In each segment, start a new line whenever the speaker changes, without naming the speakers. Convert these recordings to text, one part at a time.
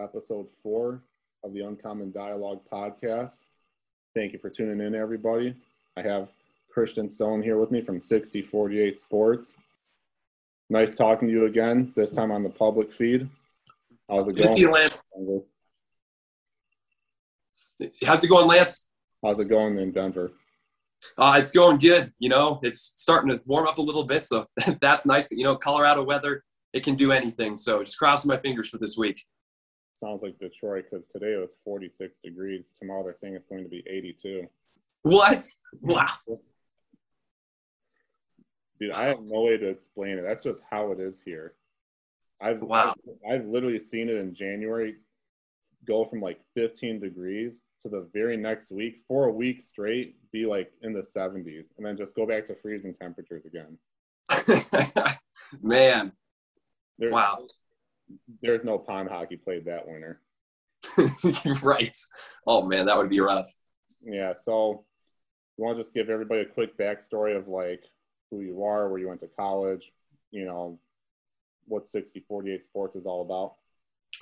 episode four of the Uncommon Dialogue podcast. Thank you for tuning in, everybody. I have Christian Stone here with me from 6048 Sports. Nice talking to you again, this time on the public feed. How's it
Good to
going?
see you, Lance. How's it going, Lance?
How's it going in Denver?
Uh, it's going good. You know, it's starting to warm up a little bit, so that's nice. But you know, Colorado weather, it can do anything. So just crossing my fingers for this week.
Sounds like Detroit because today it was 46 degrees. Tomorrow they're saying it's going to be 82.
What? Wow.
Dude, I have no way to explain it. That's just how it is here. I've
Wow.
I've, I've literally seen it in January go from like 15 degrees to the very next week for a week straight be like in the 70s and then just go back to freezing temperatures again.
Man,
There,
wow.
There's no pond hockey played that winter.
right. Oh man, that would be rough.
Yeah, so you want to just give everybody a quick backstory of like who you are, where you went to college, you know, what 6048 Sports is all about.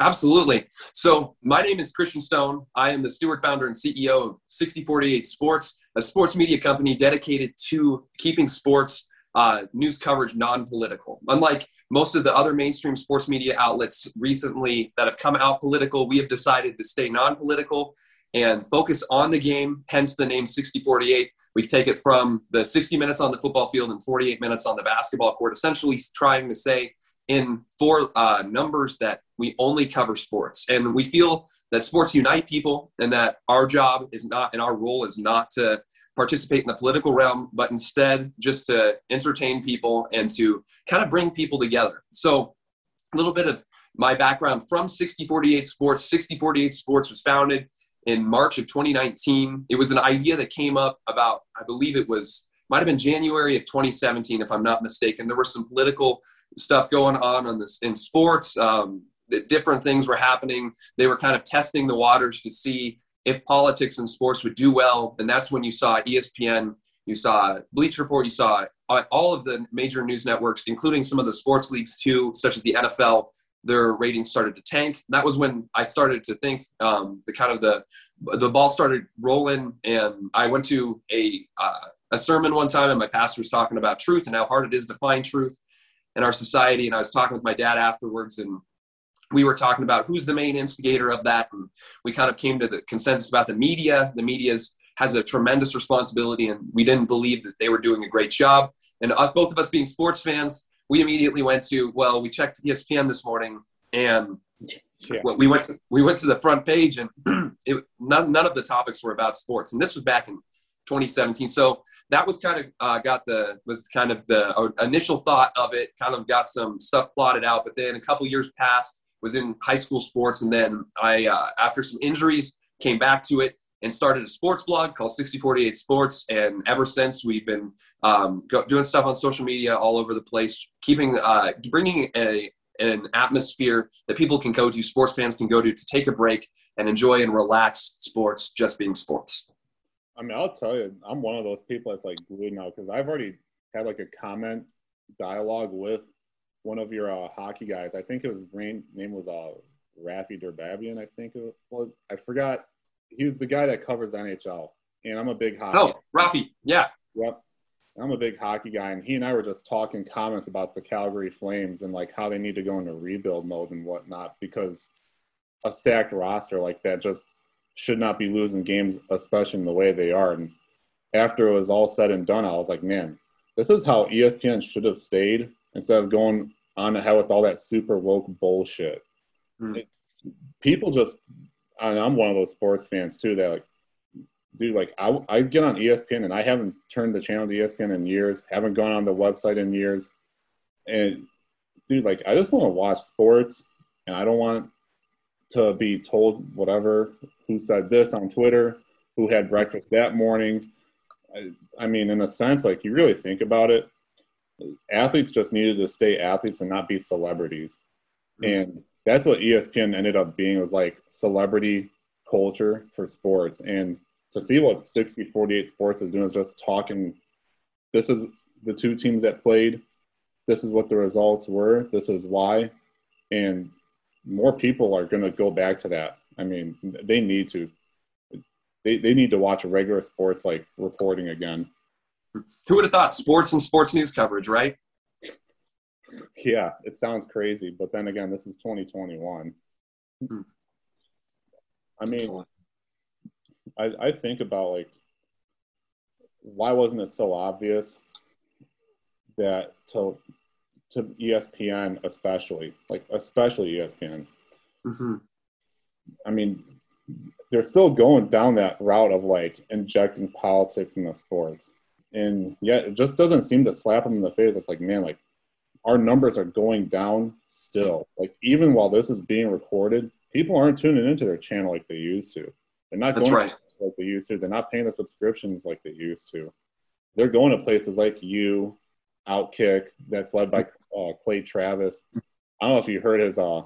Absolutely. So, my name is Christian Stone. I am the steward, founder, and CEO of 6048 Sports, a sports media company dedicated to keeping sports uh, news coverage non political. Unlike most of the other mainstream sports media outlets recently that have come out political, we have decided to stay non political and focus on the game, hence the name 6048. We take it from the 60 minutes on the football field and 48 minutes on the basketball court, essentially trying to say in four uh, numbers that we only cover sports. And we feel that sports unite people and that our job is not, and our role is not to participate in the political realm, but instead just to entertain people and to kind of bring people together. So, a little bit of my background from 6048 Sports. 6048 Sports was founded in March of 2019. It was an idea that came up about, I believe it was, might have been January of 2017, if I'm not mistaken. There were some political stuff going on on this in sports. Um, different things were happening. They were kind of testing the waters to see if politics and sports would do well. then that's when you saw ESPN, you saw Bleacher Report, you saw uh, all of the major news networks, including some of the sports leagues too, such as the NFL. Their ratings started to tank. That was when I started to think um, the kind of the the ball started rolling, and I went to a uh, a sermon one time, and my pastor was talking about truth and how hard it is to find truth in our society. And I was talking with my dad afterwards, and we were talking about who's the main instigator of that. And we kind of came to the consensus about the media. The media has a tremendous responsibility, and we didn't believe that they were doing a great job. And us, both of us being sports fans, we immediately went to well, we checked ESPN this morning, and
Yeah.
we went to we went to the front page, and it, none none of the topics were about sports. And this was back in 2017. So that was kind of uh, got the was kind of the uh, initial thought of it. Kind of got some stuff plotted out, but then a couple years passed. Was in high school sports, and then I, uh, after some injuries, came back to it and started a sports blog called 6048 Sports. And ever since, we've been um, go, doing stuff on social media all over the place, keeping uh, bringing a an atmosphere that people can go to, sports fans can go to, to take a break and enjoy and relax sports, just being sports.
I mean, I'll tell you, I'm one of those people that's like glued now because I've already had like a comment dialogue with one of your uh, hockey guys. I think his name name was uh, Rafi Derbabian, I think it was. I forgot. He was the guy that covers NHL, and I'm a big hockey.
Oh, Rafi, yeah,
Yep. I'm a big hockey guy, and he and I were just talking comments about the Calgary Flames and like how they need to go into rebuild mode and whatnot because a stacked roster like that just should not be losing games, especially in the way they are. And after it was all said and done, I was like, man, this is how ESPN should have stayed instead of going on ahead with all that super woke bullshit.
Hmm.
It- people just, and I'm one of those sports fans too that like dude, like I, I get on ESPN and I haven't turned the channel to ESPN in years, haven't gone on the website in years. And dude, like I just want to watch sports and I don't want to be told whatever who said this on Twitter, who had breakfast that morning. I, I mean, in a sense, like you really think about it, athletes just needed to stay athletes and not be celebrities. Hmm. And that's what ESPN ended up being was like celebrity culture for sports. And to see what 60 48 Sports is doing is just talking. This is the two teams that played. This is what the results were. This is why. And more people are going to go back to that. I mean, they need to. They, they need to watch regular sports like reporting again.
Who would have thought sports and sports news coverage, right?
Yeah, it sounds crazy, but then again, this is 2021. Hmm. I mean, I, I think about like, why wasn't it so obvious that to to ESPN especially, like especially ESPN. Mm-hmm. I mean, they're still going down that route of like injecting politics in the sports, and yet it just doesn't seem to slap them in the face. It's like, man, like our numbers are going down still. Like even while this is being recorded, people aren't tuning into their channel like they used to. They're not
That's
going
right.
like they used to. They're not paying the subscriptions like they used to. They're going to places like you, Outkick, that's led by uh, Clay Travis. I don't know if you heard his uh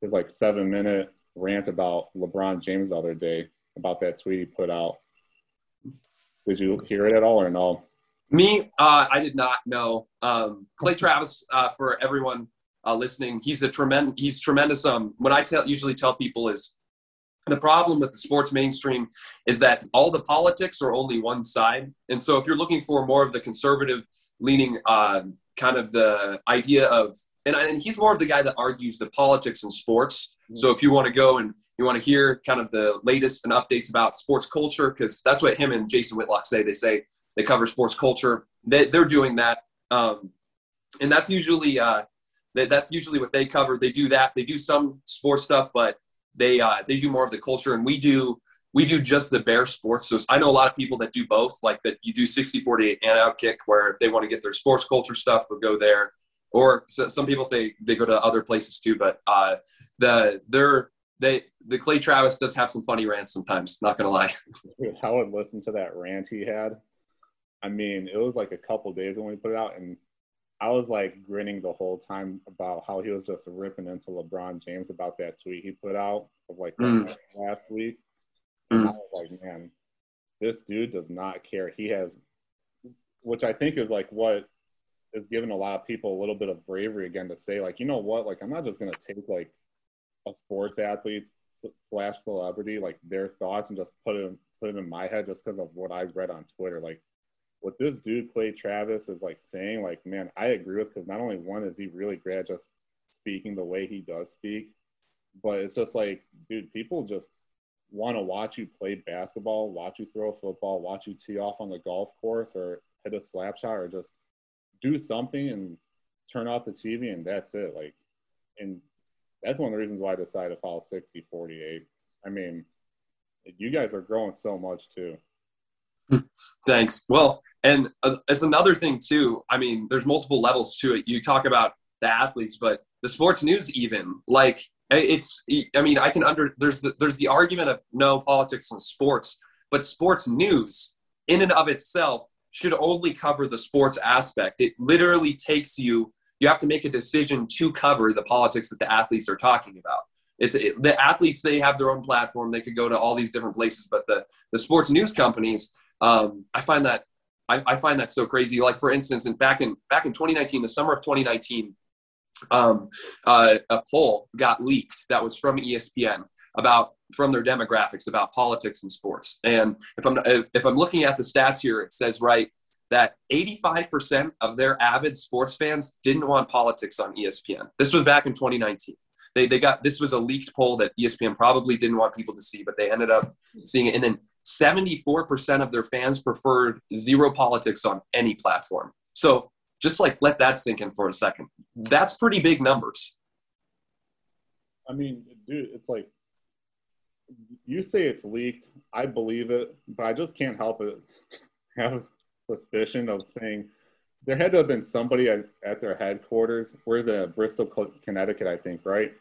his like seven minute rant about LeBron James the other day about that tweet he put out. Did you hear it at all or no?
Me, uh, I did not know. Um, Clay Travis, uh, for everyone uh, listening, he's a tremendous. He's tremendous. Um, what I tell usually tell people is the problem with the sports mainstream is that all the politics are only one side, and so if you're looking for more of the conservative leaning uh, kind of the idea of and, and he's more of the guy that argues the politics and sports mm-hmm. so if you want to go and you want to hear kind of the latest and updates about sports culture because that's what him and jason whitlock say they say they cover sports culture they, they're doing that um, and that's usually uh, that's usually what they cover they do that they do some sports stuff but they uh, they do more of the culture and we do we do just the bare sports. So I know a lot of people that do both, like that you do 60, 48 and outkick where if they want to get their sports culture stuff, they'll go there. Or so, some people, they, they go to other places too, but uh, the, they're, they, the Clay Travis does have some funny rants sometimes, not going to lie.
I would listen to that rant he had. I mean, it was like a couple days when we put it out and I was like grinning the whole time about how he was just ripping into LeBron James about that tweet he put out of like mm. last week Mm. I was like, man, this dude does not care. He has, which I think is like what is giving a lot of people a little bit of bravery again to say, like, you know what, like I'm not just gonna take like a sports athlete slash celebrity like their thoughts and just put them put them in my head just because of what I read on Twitter. Like what this dude Clay Travis is like saying, like, man, I agree with because not only one is he really great at just speaking the way he does speak, but it's just like, dude, people just want to watch you play basketball, watch you throw a football, watch you tee off on the golf course or hit a slap shot or just do something and turn off the TV and that's it. Like, and that's one of the reasons why I decided to follow 60 48. I mean, you guys are growing so much too.
Thanks. Well, and uh, it's another thing too. I mean, there's multiple levels to it. You talk about the athletes, but the sports news even like it's i mean i can under there's the there's the argument of no politics and sports but sports news in and of itself should only cover the sports aspect. It literally takes you you have to make a decision to cover the politics that the athletes are talking about. It's it, the athletes they have their own platform. They could go to all these different places but the the sports news companies um, i find that I, I find that so crazy. Like for instance in back in back in 2019 the summer of 2019 um, uh, a poll got leaked that was from ESPN about from their demographics about politics and sports. And if I'm if I'm looking at the stats here, it says right that 85% of their avid sports fans didn't want politics on ESPN. This was back in 2019. They, they got this was a leaked poll that ESPN probably didn't want people to see, but they ended up seeing it. And then 74% of their fans preferred zero politics on any platform. So just like let that sink in for a second. That's pretty big numbers.
I mean, dude, it's like you say it's leaked. I believe it, but I just can't help it. Have suspicion of saying there had to have been somebody at, at their headquarters. Where's it? Bristol, Connecticut, I think, right?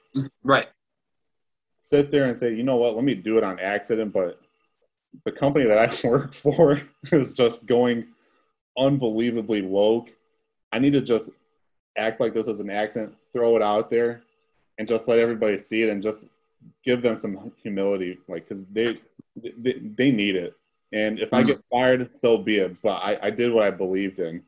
Right.
Sit there and say, you know what? Let me do it on accident, but the company that I work for is just going unbelievably woke I need to just act like this is an accident, throw it out there, and just let everybody see it, and just give them some humility, like because they, they they need it. And if I get mm-hmm. fired, so be it. But I, I did what I believed in,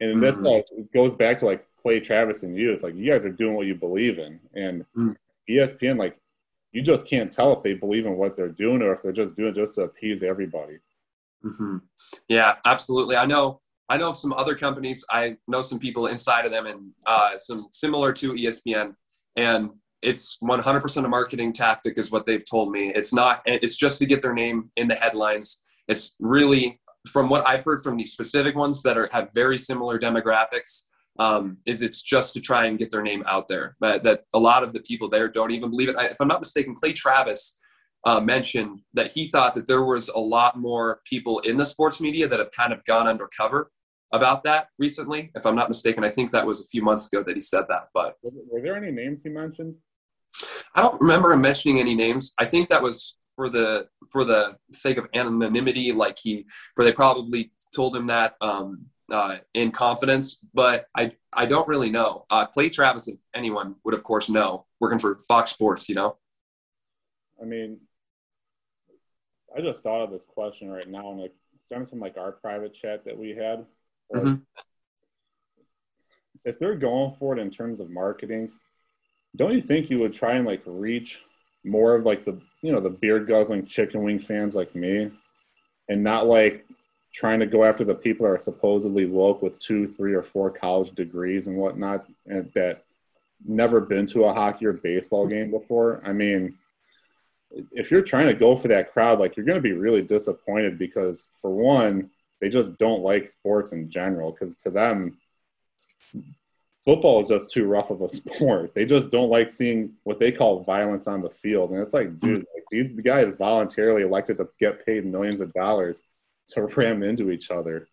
and mm-hmm. that's it goes back to like Clay Travis and you. It's like you guys are doing what you believe in, and mm-hmm. ESPN, like you just can't tell if they believe in what they're doing or if they're just doing it just to appease everybody.
Mm-hmm. Yeah, absolutely. I know. I know some other companies. I know some people inside of them, and uh, some similar to ESPN, and it's 100% a marketing tactic, is what they've told me. It's not. It's just to get their name in the headlines. It's really, from what I've heard from these specific ones that are have very similar demographics, um, is it's just to try and get their name out there. But that a lot of the people there don't even believe it. I, if I'm not mistaken, Clay Travis uh, mentioned that he thought that there was a lot more people in the sports media that have kind of gone undercover about that recently. If I'm not mistaken, I think that was a few months ago that he said that. But
were there any names he mentioned?
I don't remember him mentioning any names. I think that was for the for the sake of anonymity, like he, where they probably told him that um, uh, in confidence. But I I don't really know. Uh, Clay Travis, if anyone would, of course, know, working for Fox Sports, you know.
I mean, I just thought of this question right now, and it stems from like our private chat that we had. Like, mm-hmm. If they're going for it in terms of marketing, don't you think you would try and like reach more of like the you know the beard guzzling chicken wing fans like me, and not like trying to go after the people that are supposedly woke with two, three, or four college degrees and whatnot, and that never been to a hockey or baseball game before. I mean, if you're trying to go for that crowd, like you're going to be really disappointed because, for one, they just don't like sports in general. Because to them, football is just too rough of a sport. They just don't like seeing what they call violence on the field. And it's like, hmm. dude, like these guys voluntarily elected to get paid millions of dollars to ram into each other.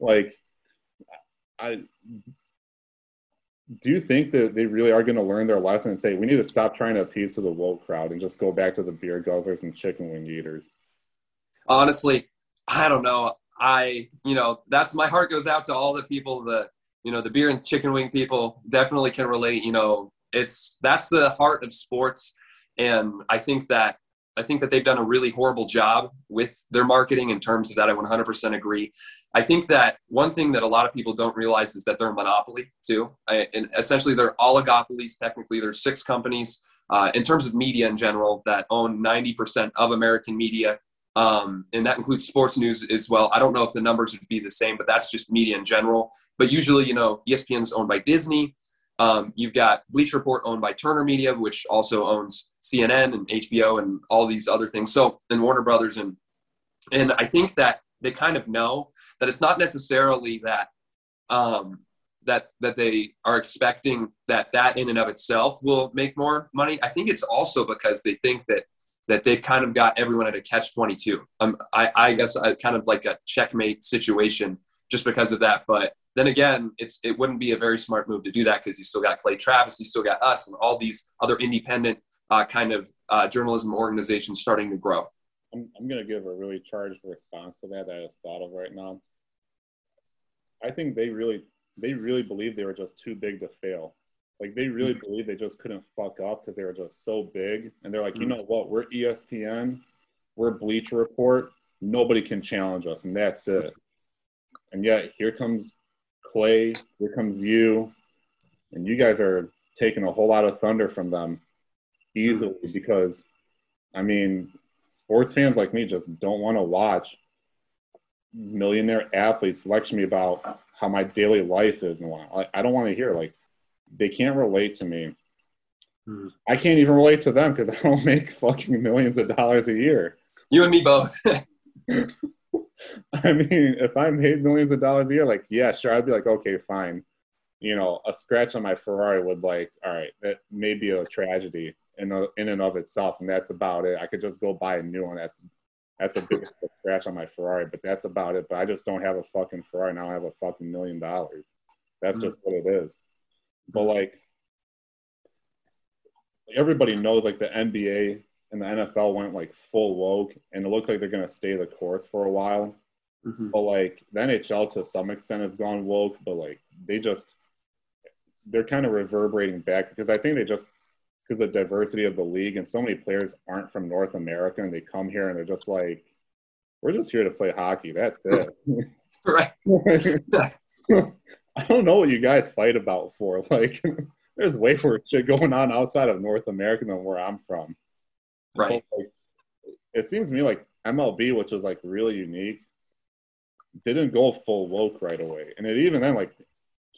Like, I do you think that they really are going to learn their lesson and say we need to stop trying to appease to the woke crowd and just go back to the beer guzzlers and chicken wing eaters?
Honestly, I don't know. I, you know, that's my heart goes out to all the people the, you know, the beer and chicken wing people definitely can relate. You know, it's that's the heart of sports, and I think that I think that they've done a really horrible job with their marketing in terms of that. I 100% agree. I think that one thing that a lot of people don't realize is that they're a monopoly too. I, and essentially, they're oligopolies. Technically, there's six companies uh, in terms of media in general that own 90% of American media. Um, and that includes sports news as well. I don't know if the numbers would be the same, but that's just media in general. But usually, you know, ESPN is owned by Disney. Um, you've got Bleacher Report owned by Turner Media, which also owns CNN and HBO and all these other things. So and Warner Brothers and and I think that they kind of know that it's not necessarily that um, that that they are expecting that that in and of itself will make more money. I think it's also because they think that that they've kind of got everyone at a catch twenty two. Um, I, I guess I kind of like a checkmate situation just because of that, but then again, it's it wouldn't be a very smart move to do that because you still got Clay Travis, you still got us, and all these other independent uh, kind of uh, journalism organizations starting to grow.
I'm, I'm going to give a really charged response to that that I just thought of right now. I think they really they really believe they were just too big to fail. Like they really mm-hmm. believe they just couldn't fuck up because they were just so big. And they're like, mm-hmm. you know what? We're ESPN, we're Bleacher Report. Nobody can challenge us, and that's it. And yet here comes Clay, here comes you, and you guys are taking a whole lot of thunder from them easily because, I mean, sports fans like me just don't want to watch millionaire athletes lecture me about how my daily life is and whatnot. I don't want to hear like they can't relate to me. Hmm. I can't even relate to them because I don't make fucking millions of dollars a year.
You and me both.
I mean, if I made millions of dollars a year, like, yeah, sure, I'd be like, okay, fine. You know, a scratch on my Ferrari would like, all right, that may be a tragedy in a, in and of itself, and that's about it. I could just go buy a new one at at the biggest scratch on my Ferrari, but that's about it. But I just don't have a fucking Ferrari, and I don't have a fucking million dollars. That's just what it is. But like, everybody knows, like the NBA and the NFL went like full woke, and it looks like they're gonna stay the course for a while. Mm-hmm. But like the NHL to some extent has gone woke, but like they just they're kind of reverberating back because I think they just because the diversity of the league and so many players aren't from North America and they come here and they're just like, we're just here to play hockey. That's it.
right.
I don't know what you guys fight about for. Like, there's way worse shit going on outside of North America than where I'm from.
Right.
So, like, it seems to me like MLB, which was like really unique, didn't go full woke right away, and it even then like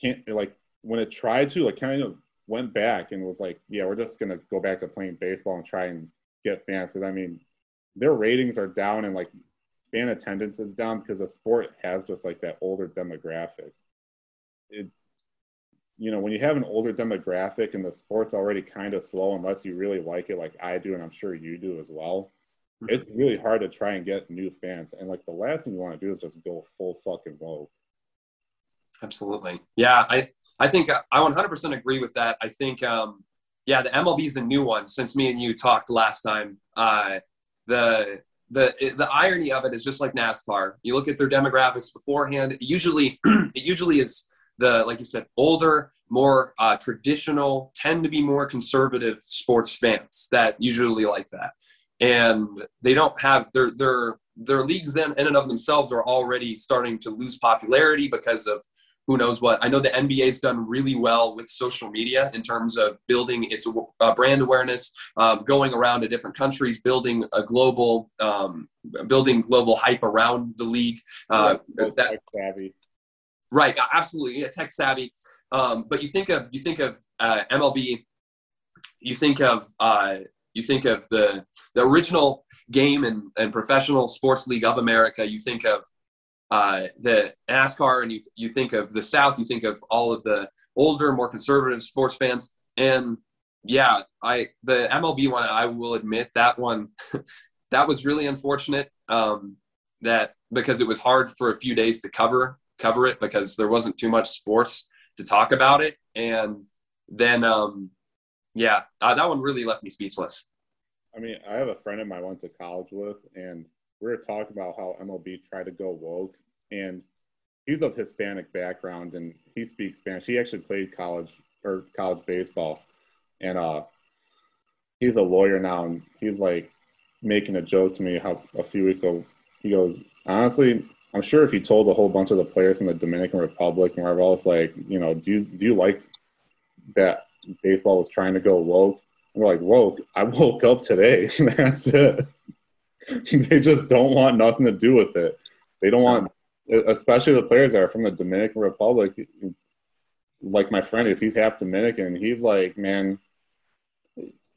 can't like when it tried to like kind of went back and was like, yeah, we're just gonna go back to playing baseball and try and get fans because I mean their ratings are down and like fan attendance is down because the sport has just like that older demographic. It, you know, when you have an older demographic and the sport's already kind of slow, unless you really like it, like I do, and I'm sure you do as well, mm-hmm. it's really hard to try and get new fans. And like the last thing you want to do is just go full fucking woke.
Absolutely. Yeah, I I think I 100% agree with that. I think um, yeah, the MLB is a new one since me and you talked last time. Uh, the the the irony of it is just like NASCAR. You look at their demographics beforehand. Usually, it usually is the like you said, older, more uh, traditional, tend to be more conservative sports fans that usually like that, and they don't have their their their leagues then in and of themselves are already starting to lose popularity because of who knows what. I know the NBA's done really well with social media in terms of building its uh, brand awareness, um, going around to different countries, building a global, um, building global hype around the league. Uh,
that, savvy.
Right, absolutely, yeah, tech savvy. Um, but you think of you think of uh, MLB, you think of uh, you think of the the original game and, and professional sports league of America. You think of uh, the NASCAR and you, you think of the South, you think of all of the older, more conservative sports fans. And yeah, I the MLB one, I will admit that one, that was really unfortunate. Um, that because it was hard for a few days to cover cover it because there wasn't too much sports to talk about it. And then, um, yeah, uh, that one really left me speechless.
I mean, I have a friend of mine I went to college with, and we were talking about how MLB tried to go woke, and he's of Hispanic background and he speaks Spanish. He actually played college or college baseball, and uh, he's a lawyer now, and he's like making a joke to me how a few weeks ago he goes, honestly, I'm sure if he told a whole bunch of the players from the Dominican Republic and wherever else, like, you know, do you do you like that baseball was trying to go woke? And we're like, woke. I woke up today. That's it. they just don't want nothing to do with it. They don't want, especially the players that are from the Dominican Republic. Like my friend is, he's half Dominican. He's like, man,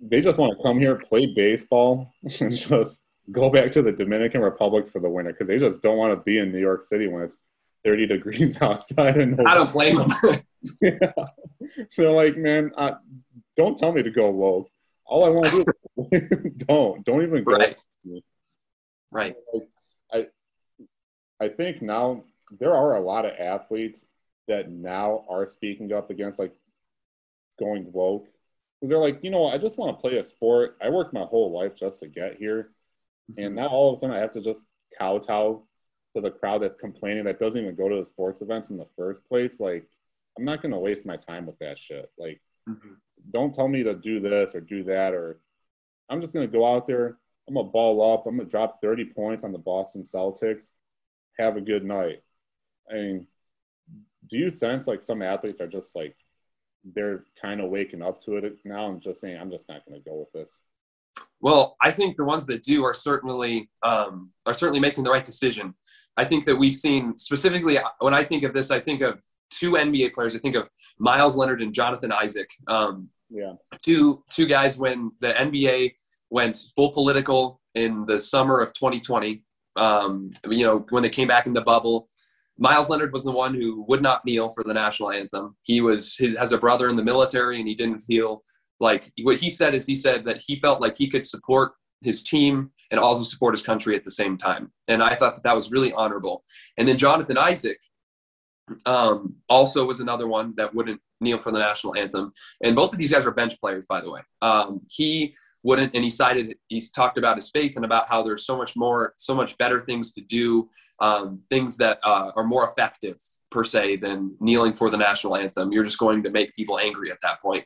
they just want to come here, play baseball, and just go back to the Dominican Republic for the winter because they just don't want to be in New York City when it's 30 degrees outside. And
I don't blame them.
yeah. They're like, man, uh, don't tell me to go woke. All I want to do is don't. Don't even go.
Right. Right.
I I think now there are a lot of athletes that now are speaking up against like going woke. They're like, you know, I just want to play a sport. I worked my whole life just to get here. And mm-hmm. now all of a sudden I have to just kowtow to the crowd that's complaining that doesn't even go to the sports events in the first place. Like, I'm not going to waste my time with that shit. Like, mm-hmm. don't tell me to do this or do that, or I'm just going to go out there, I'm gonna ball up. I'm gonna drop 30 points on the Boston Celtics. Have a good night. I mean, do you sense like some athletes are just like they're kind of waking up to it now and just saying, I'm just not gonna go with this?
Well, I think the ones that do are certainly um, are certainly making the right decision. I think that we've seen specifically when I think of this, I think of two NBA players. I think of Meyers Leonard and Jonathan Isaac. Um,
yeah,
two two guys when the NBA went full political in the summer of 2020. Um, you know, when they came back in the bubble, Meyers Leonard was the one who would not kneel for the national anthem. He was he has a brother in the military, and he didn't feel like what he said is he said that he felt like he could support his team and also support his country at the same time. And I thought that that was really honorable. And then Jonathan Isaac um, also was another one that wouldn't kneel for the national anthem. And both of these guys are bench players, by the way. Um, he wouldn't and he cited he's talked about his faith and about how there's so much more so much better things to do um, things that uh, are more effective per se than kneeling for the national anthem you're just going to make people angry at that point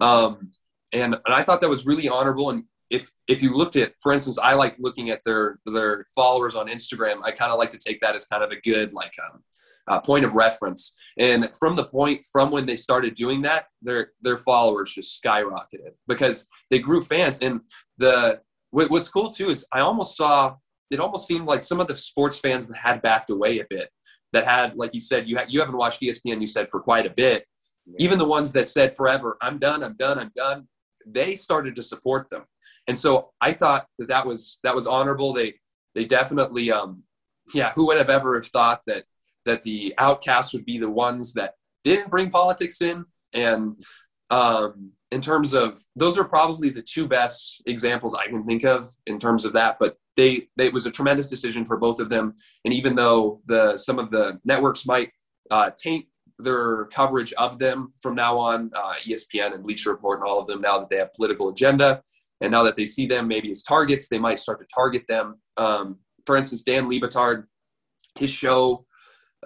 um, and, and i thought that was really honorable and if if you looked at for instance i like looking at their their followers on instagram i kind of like to take that as kind of a good like um, uh, point of reference. And from the point from when they started doing that, their their followers just skyrocketed because they grew fans. And the what's cool too is I almost saw it almost seemed like some of the sports fans that had backed away a bit, that had like you said you ha- you haven't watched ESPN you said for quite a bit. Yeah. Even the ones that said forever, I'm done, I'm done, I'm done, they started to support them. And so I thought that that was that was honorable. They they definitely um yeah, who would have ever have thought that that the outcasts would be the ones that didn't bring politics in and um, in terms of those are probably the two best examples I can think of in terms of that. But they, they it was a tremendous decision for both of them. And even though the some of the networks might uh, taint their coverage of them from now on, uh, ESPN and Bleacher Report and all of them now that they have political agenda, and now that they see them maybe as targets, they might start to target them. Um, for instance, Dan Le Batard, his show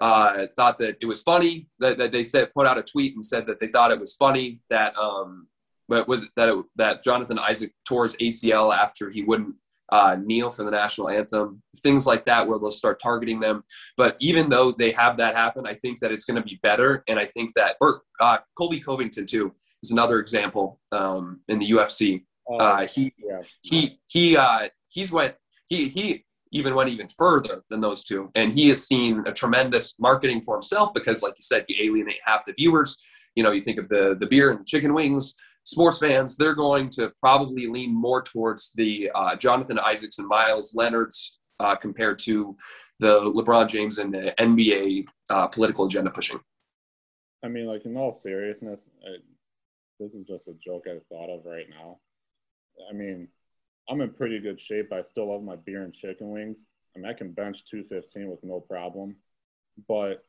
uh, thought that it was funny that, that they said put out a tweet and said that they thought it was funny that um, but was that it, that Jonathan Isaac tore his ACL after he wouldn't uh, kneel for the national anthem, things like that, where they'll start targeting them. But even though they have that happen, I think that it's going to be better, and I think that or uh, Colby Covington too is another example um, in the UFC. Oh, uh, he, yeah. he he uh, he's went he he even went even further than those two. And he has seen a tremendous marketing for himself because, like you said, you alienate half the viewers. You know, you think of the the beer and chicken wings. Sports fans, they're going to probably lean more towards the uh, Jonathan Isaacs and Meyers Leonard's uh, compared to the LeBron James and the NBA uh, political agenda pushing.
I mean, like in all seriousness, this is just a joke I thought of right now. I mean, I'm in pretty good shape. I still love my beer and chicken wings. I mean, I can bench 215 with no problem. But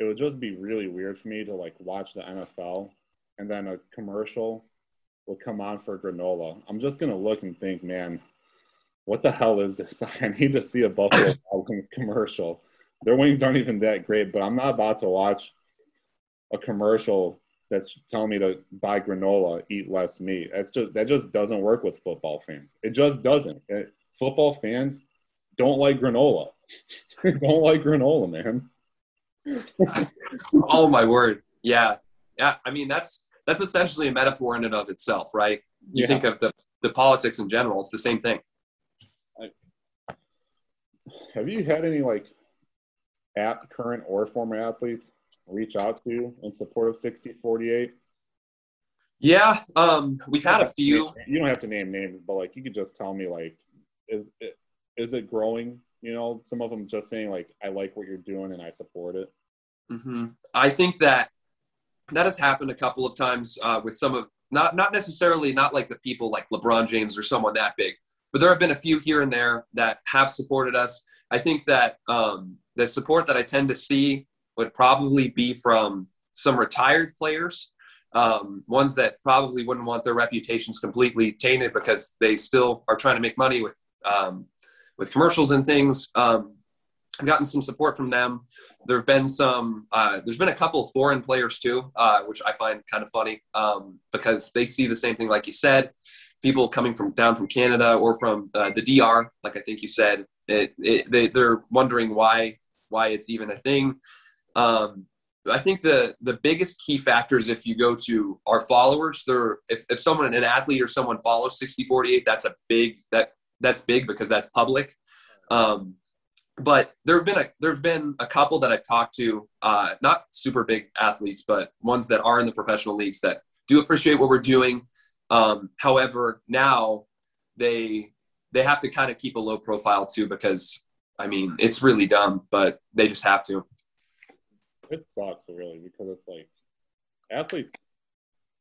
it would just be really weird for me to like watch the NFL and then a commercial will come on for granola. I'm just gonna look and think, man, what the hell is this? I need to see a Buffalo Wild Wings commercial. Their wings aren't even that great, but I'm not about to watch a commercial that's telling me to buy granola, eat less meat. That's just that just doesn't work with football fans. It just doesn't. It, football fans don't like granola. don't like granola, man.
oh my word. Yeah. Yeah. I mean that's that's essentially a metaphor in and of itself, right? You yeah. think of the, the politics in general, it's the same thing.
have you had any like at current or former athletes reach out to you in support of 6048?
Yeah, um, we've had a few.
You don't have to name names, but like you could just tell me like, is it, is it growing? You know, some of them just saying like, I like what you're doing and I support it.
Mm-hmm. I think that that has happened a couple of times uh, with some of not not necessarily not like the people like LeBron James or someone that big, but there have been a few here and there that have supported us. I think that um, the support that I tend to see would probably be from some retired players, um, ones that probably wouldn't want their reputations completely tainted because they still are trying to make money with um, with commercials and things. Um, I've gotten some support from them. There have been some. Uh, there's been a couple foreign players too, uh, which I find kind of funny um, because they see the same thing, like you said. People coming from down from Canada or from uh, the DR, like I think you said, it, it, they, they're wondering why why it's even a thing. Um, I think the the biggest key factors if you go to our followers, they're if, if someone an athlete or someone follows 6048, that's a big that that's big because that's public. Um, but there have been a there's been a couple that I've talked to, uh, not super big athletes, but ones that are in the professional leagues that do appreciate what we're doing. Um, however, now they they have to kind of keep a low profile too because I mean it's really dumb, but they just have to
it sucks really because it's like athletes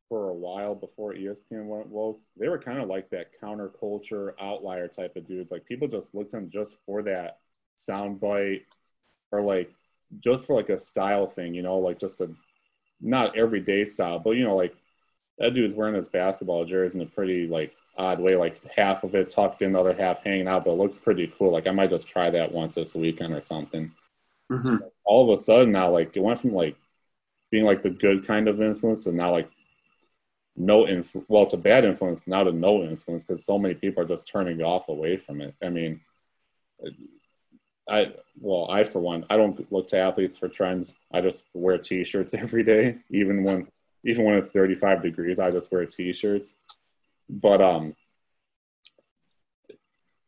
for a while before ESPN went woke, they were kind of like that counterculture outlier type of dudes. Like people just looked at them just for that soundbite or like just for like a style thing, you know, like just a not everyday style, but you know, like that dude's wearing his basketball jersey in a pretty like odd way, like half of it tucked in, the other half hanging out, but it looks pretty cool. Like I might just try that once this weekend or something. Mm-hmm. all of a sudden now, like it went from like being like the good kind of influence to now like no influence. Well, it's a bad influence now to no influence because so many people are just turning off away from it. I mean, I well, I for one, I don't look to athletes for trends. I just wear t-shirts every day, even when even when it's 35 degrees. I just wear t-shirts. But um,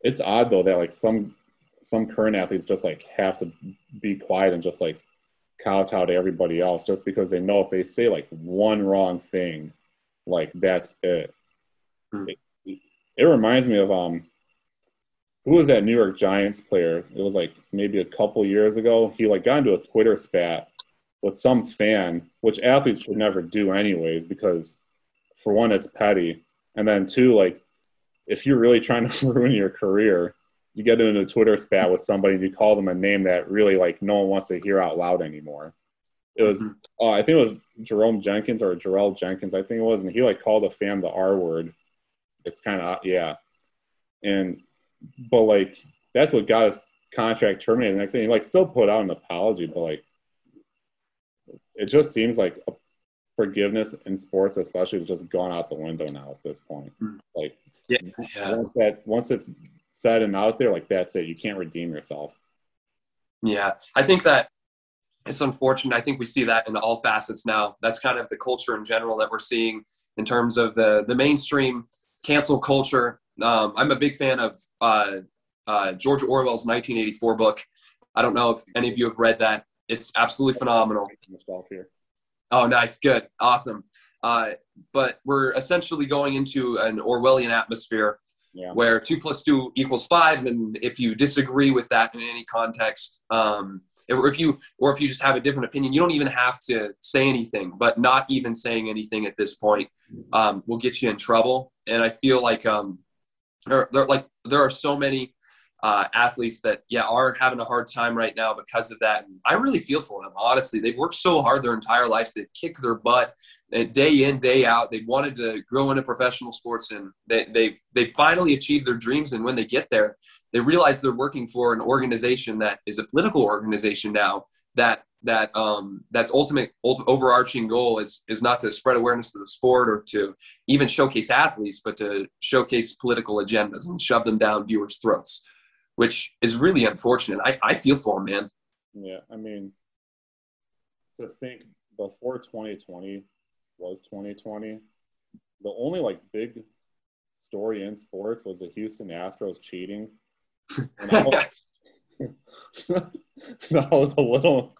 it's odd though that like some some current athletes just like have to be quiet and just like kowtow to everybody else just because they know if they say like one wrong thing, like that's it. Hmm. It, it reminds me of um who was that New York Giants player? It was like maybe a couple years ago. He like got into a Twitter spat with some fan, which athletes should never do anyways, because for one, it's petty, and then two, like if you're really trying to ruin your career, you get into a Twitter spat with somebody and you call them a name that really like no one wants to hear out loud anymore. It was, mm-hmm. uh, I think it was Jerome Jenkins or Jarrell Jenkins, I think it was, and he like called a fan the R word. It's kind of yeah, and but like that's what got his contract terminated. The next thing he like still put out an apology, but like it just seems like forgiveness in sports, especially, has just gone out the window now at this point. Hmm. Like yeah, yeah. once that once it's said and out there, like that's it. You can't redeem yourself.
Yeah, I think that it's unfortunate. I think we see that in all facets now. That's kind of the culture in general that we're seeing in terms of the the mainstream cancel culture um, I'm a big fan of uh, uh, George Orwell's 1984 book. I don't know if any of you have read that. It's absolutely phenomenal. Oh, nice, good, awesome. Uh, but we're essentially going into an Orwellian atmosphere yeah. where two plus two equals five, and if you disagree with that in any context, um, or if you or if you just have a different opinion, you don't even have to say anything. But not even saying anything at this point um, will get you in trouble. And I feel like um, there, there like there are so many uh, athletes that yeah are having a hard time right now because of that. And I really feel for them. Honestly, they've worked so hard their entire lives. They've kicked their butt uh, day in day out. They wanted to grow into professional sports, and they, they've they've finally achieved their dreams. And when they get there, they realize they're working for an organization that is a political organization now that that um, that's ultimate overarching goal is is not to spread awareness to the sport or to even showcase athletes, but to showcase political agendas and shove them down viewers' throats, which is really unfortunate. I, I feel for them, man.
Yeah, I mean, to think before 2020 was 2020, the only like big story in sports was the Houston Astros cheating. that was a little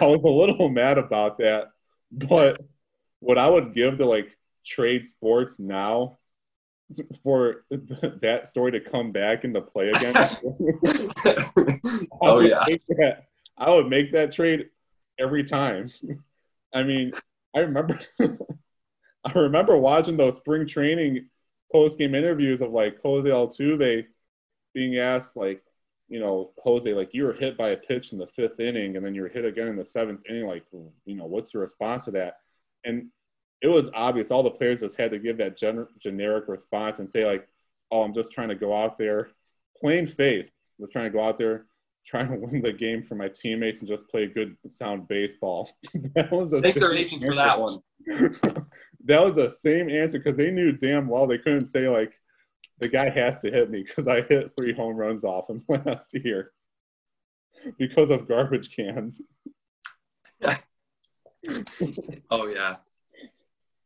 I was a little mad about that, but what I would give to like trade sports now for that story to come back into play again.
oh yeah,
that, I would make that trade every time. I mean, I remember, I remember watching those spring training post game interviews of like Jose Altuve being asked like, you know, Jose, like you were hit by a pitch in the fifth inning and then you were hit again in the seventh inning. Like, you know, what's your response to that? And it was obvious. All the players just had to give that gen- generic response and say like, "Oh, I'm just trying to go out there, plain face, was trying to go out there, trying to win the game for my teammates and just play good sound baseball."
that was a Thank their agent for that one.
that was the same answer because they knew damn well they couldn't say like the guy has to hit me because I hit three home runs off him last year because of garbage cans.
oh yeah.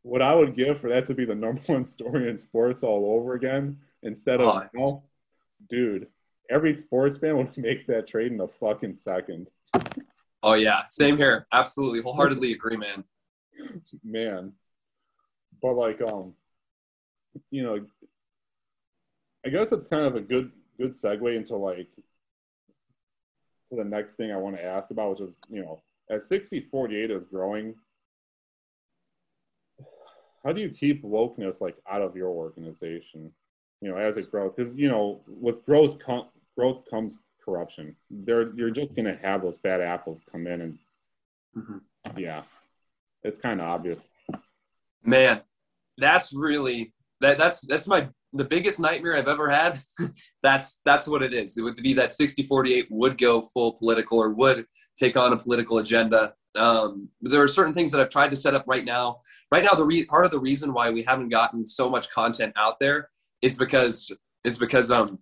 What I would give for that to be the number one story in sports all over again instead of oh. dude, every sports fan would make that trade in a fucking second.
Oh yeah, same here. Absolutely, wholeheartedly agree, man.
Man, but like um you know i guess it's kind of a good good segue into like to the next thing i want to ask about which is you know as 6048 is growing how do you keep wokeness like out of your organization you know as it grows? Because you know with growth com- growth comes corruption. There you're just going to have those bad apples come in and mm-hmm. yeah. It's kind of obvious.
Man that's really that that's that's my the biggest nightmare I've ever had. that's that's what it is. It would be that 60-48 would go full political or would take on a political agenda Um, there are certain things that I've tried to set up right now. Right now, the re- part of the reason why we haven't gotten so much content out there is because is because um,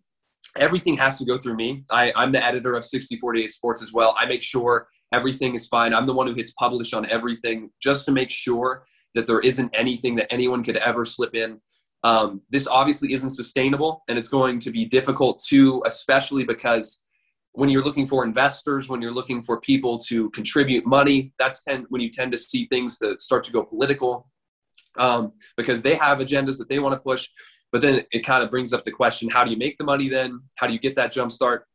everything has to go through me. I, I'm the editor of 6048 Sports as well. I make sure everything is fine. I'm the one who hits publish on everything just to make sure that there isn't anything that anyone could ever slip in. Um, this obviously isn't sustainable and it's going to be difficult too, especially because when you're looking for investors, when you're looking for people to contribute money, that's tend, when you tend to see things that start to go political um, because they have agendas that they want to push. But then it kind of brings up the question how do you make the money then? How do you get that jump start?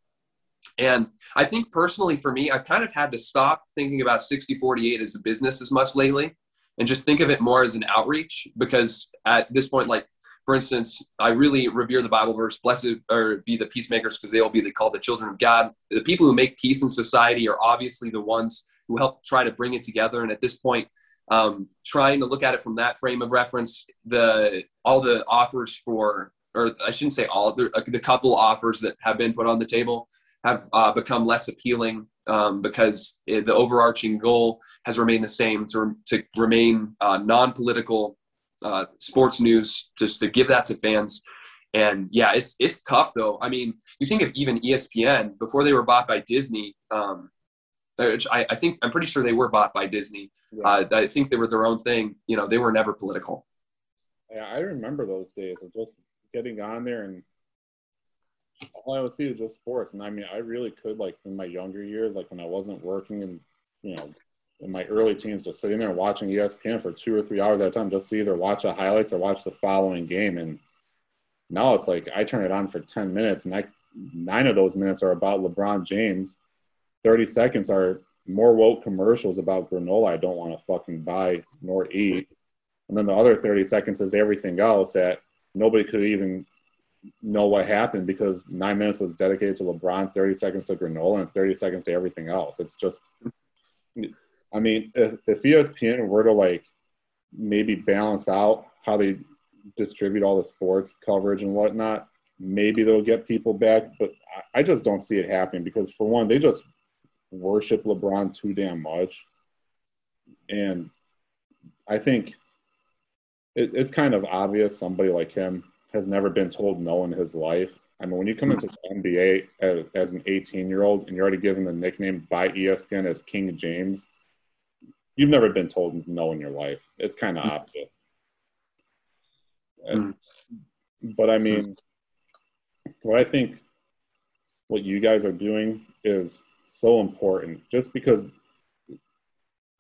And I think personally for me, I've kind of had to stop thinking about 6048 as a business as much lately and just think of it more as an outreach because at this point, like for instance, I really revere the Bible verse, blessed or be the peacemakers because they will be called the children of God. The people who make peace in society are obviously the ones who help try to bring it together. And at this point, um, trying to look at it from that frame of reference, the all the offers for, or I shouldn't say all, the, the couple offers that have been put on the table have uh, become less appealing um, because it, the overarching goal has remained the same to, to remain uh, non-political uh, sports news just to give that to fans. And yeah it's it's tough though. I mean you think of even espn before they were bought by disney um, which I, I think i'm pretty sure they were bought by disney. Yeah. uh, i think they were their own thing. You know they were never political.
Yeah i remember those days of just getting on there and all I would see was just sports. And I mean, I really could like in my younger years, like when I wasn't working and you know, in my early teens, just sitting there watching ESPN for two or three hours at a time, just to either watch the highlights or watch the following game. And now it's like I turn it on for ten minutes, and I nine of those minutes are about LeBron James. Thirty seconds are more woke commercials about granola I don't want to fucking buy nor eat. And then the other 30 seconds is everything else that nobody could even know what happened because nine minutes was dedicated to LeBron, 30 seconds to granola, and 30 seconds to everything else. It's just, I mean, if, if ESPN were to like maybe balance out how they distribute all the sports coverage and whatnot, maybe they'll get people back. But I just don't see it happening because, for one, they just worship LeBron too damn much. And I think it, it's kind of obvious somebody like him has never been told no in his life. I mean, when you come into the NBA as, as an 18 year old and you're already given the nickname by ESPN as King James, you've never been told no in your life. It's kind of obvious. And, but I mean, what I think what you guys are doing is so important just because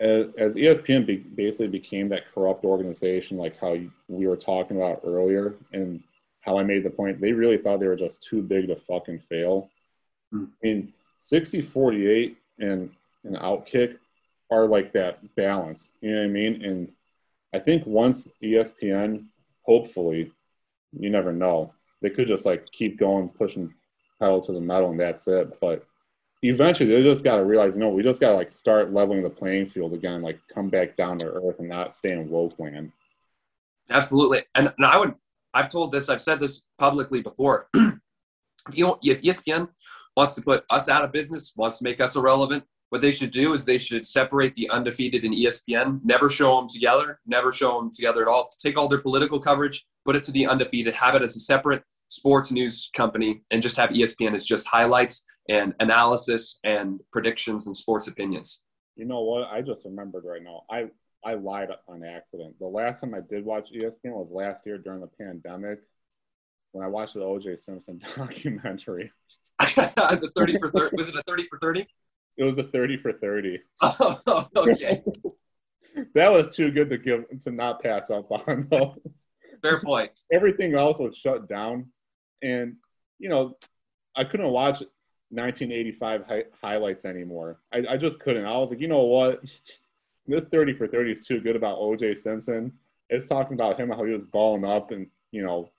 as, as ESPN be, basically became that corrupt organization, like how we were talking about earlier, and how I made the point, they really thought they were just too big to fucking fail. Mm. I mean, 60 48 and an outkick are like that balance. You know what I mean? And I think once ESPN, hopefully, you never know, they could just like keep going, pushing pedal to the metal, and that's it. But eventually they just got to realize, no, we just got to like start leveling the playing field again, like come back down to earth and not stay in woke land.
Absolutely, and, and I would. I've told this. I've said this publicly before. you if ESPN wants to put us out of business, wants to make us irrelevant, what they should do is they should separate the undefeated and ESPN. Never show them together. Never show them together at all. Take all their political coverage, put it to the undefeated. Have it as a separate sports news company, and just have ESPN as just highlights and analysis and predictions and sports opinions.
You know what? I just remembered right now. I I lied on accident. The last time I did watch ESPN was last year during the pandemic when I watched the OJ Simpson documentary.
the 30 for 30 was it a 30 for 30?
It was a 30 for 30.
Oh, okay.
that was too good to give to not pass up on though.
Fair point.
Everything else was shut down and you know, I couldn't watch 1985 hi- highlights anymore. I, I just couldn't. I was like, you know what? This 30 for 30 is too good about OJ Simpson. It's talking about him how he was balling up and you know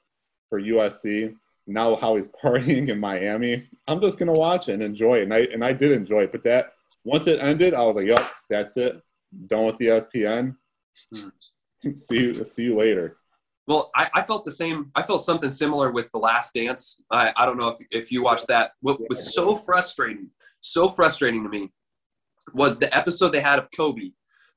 for USC. Now how he's partying in Miami. I'm just gonna watch it and enjoy it. And I and I did enjoy it. But that once it ended, I was like, yep, that's it. Done with the ESPN. Hmm. see you see you later.
Well, I, I, felt the same. I felt something similar with The Last Dance. I, I don't know if, if you watched that. What was so frustrating, so frustrating to me was the episode they had of Kobe,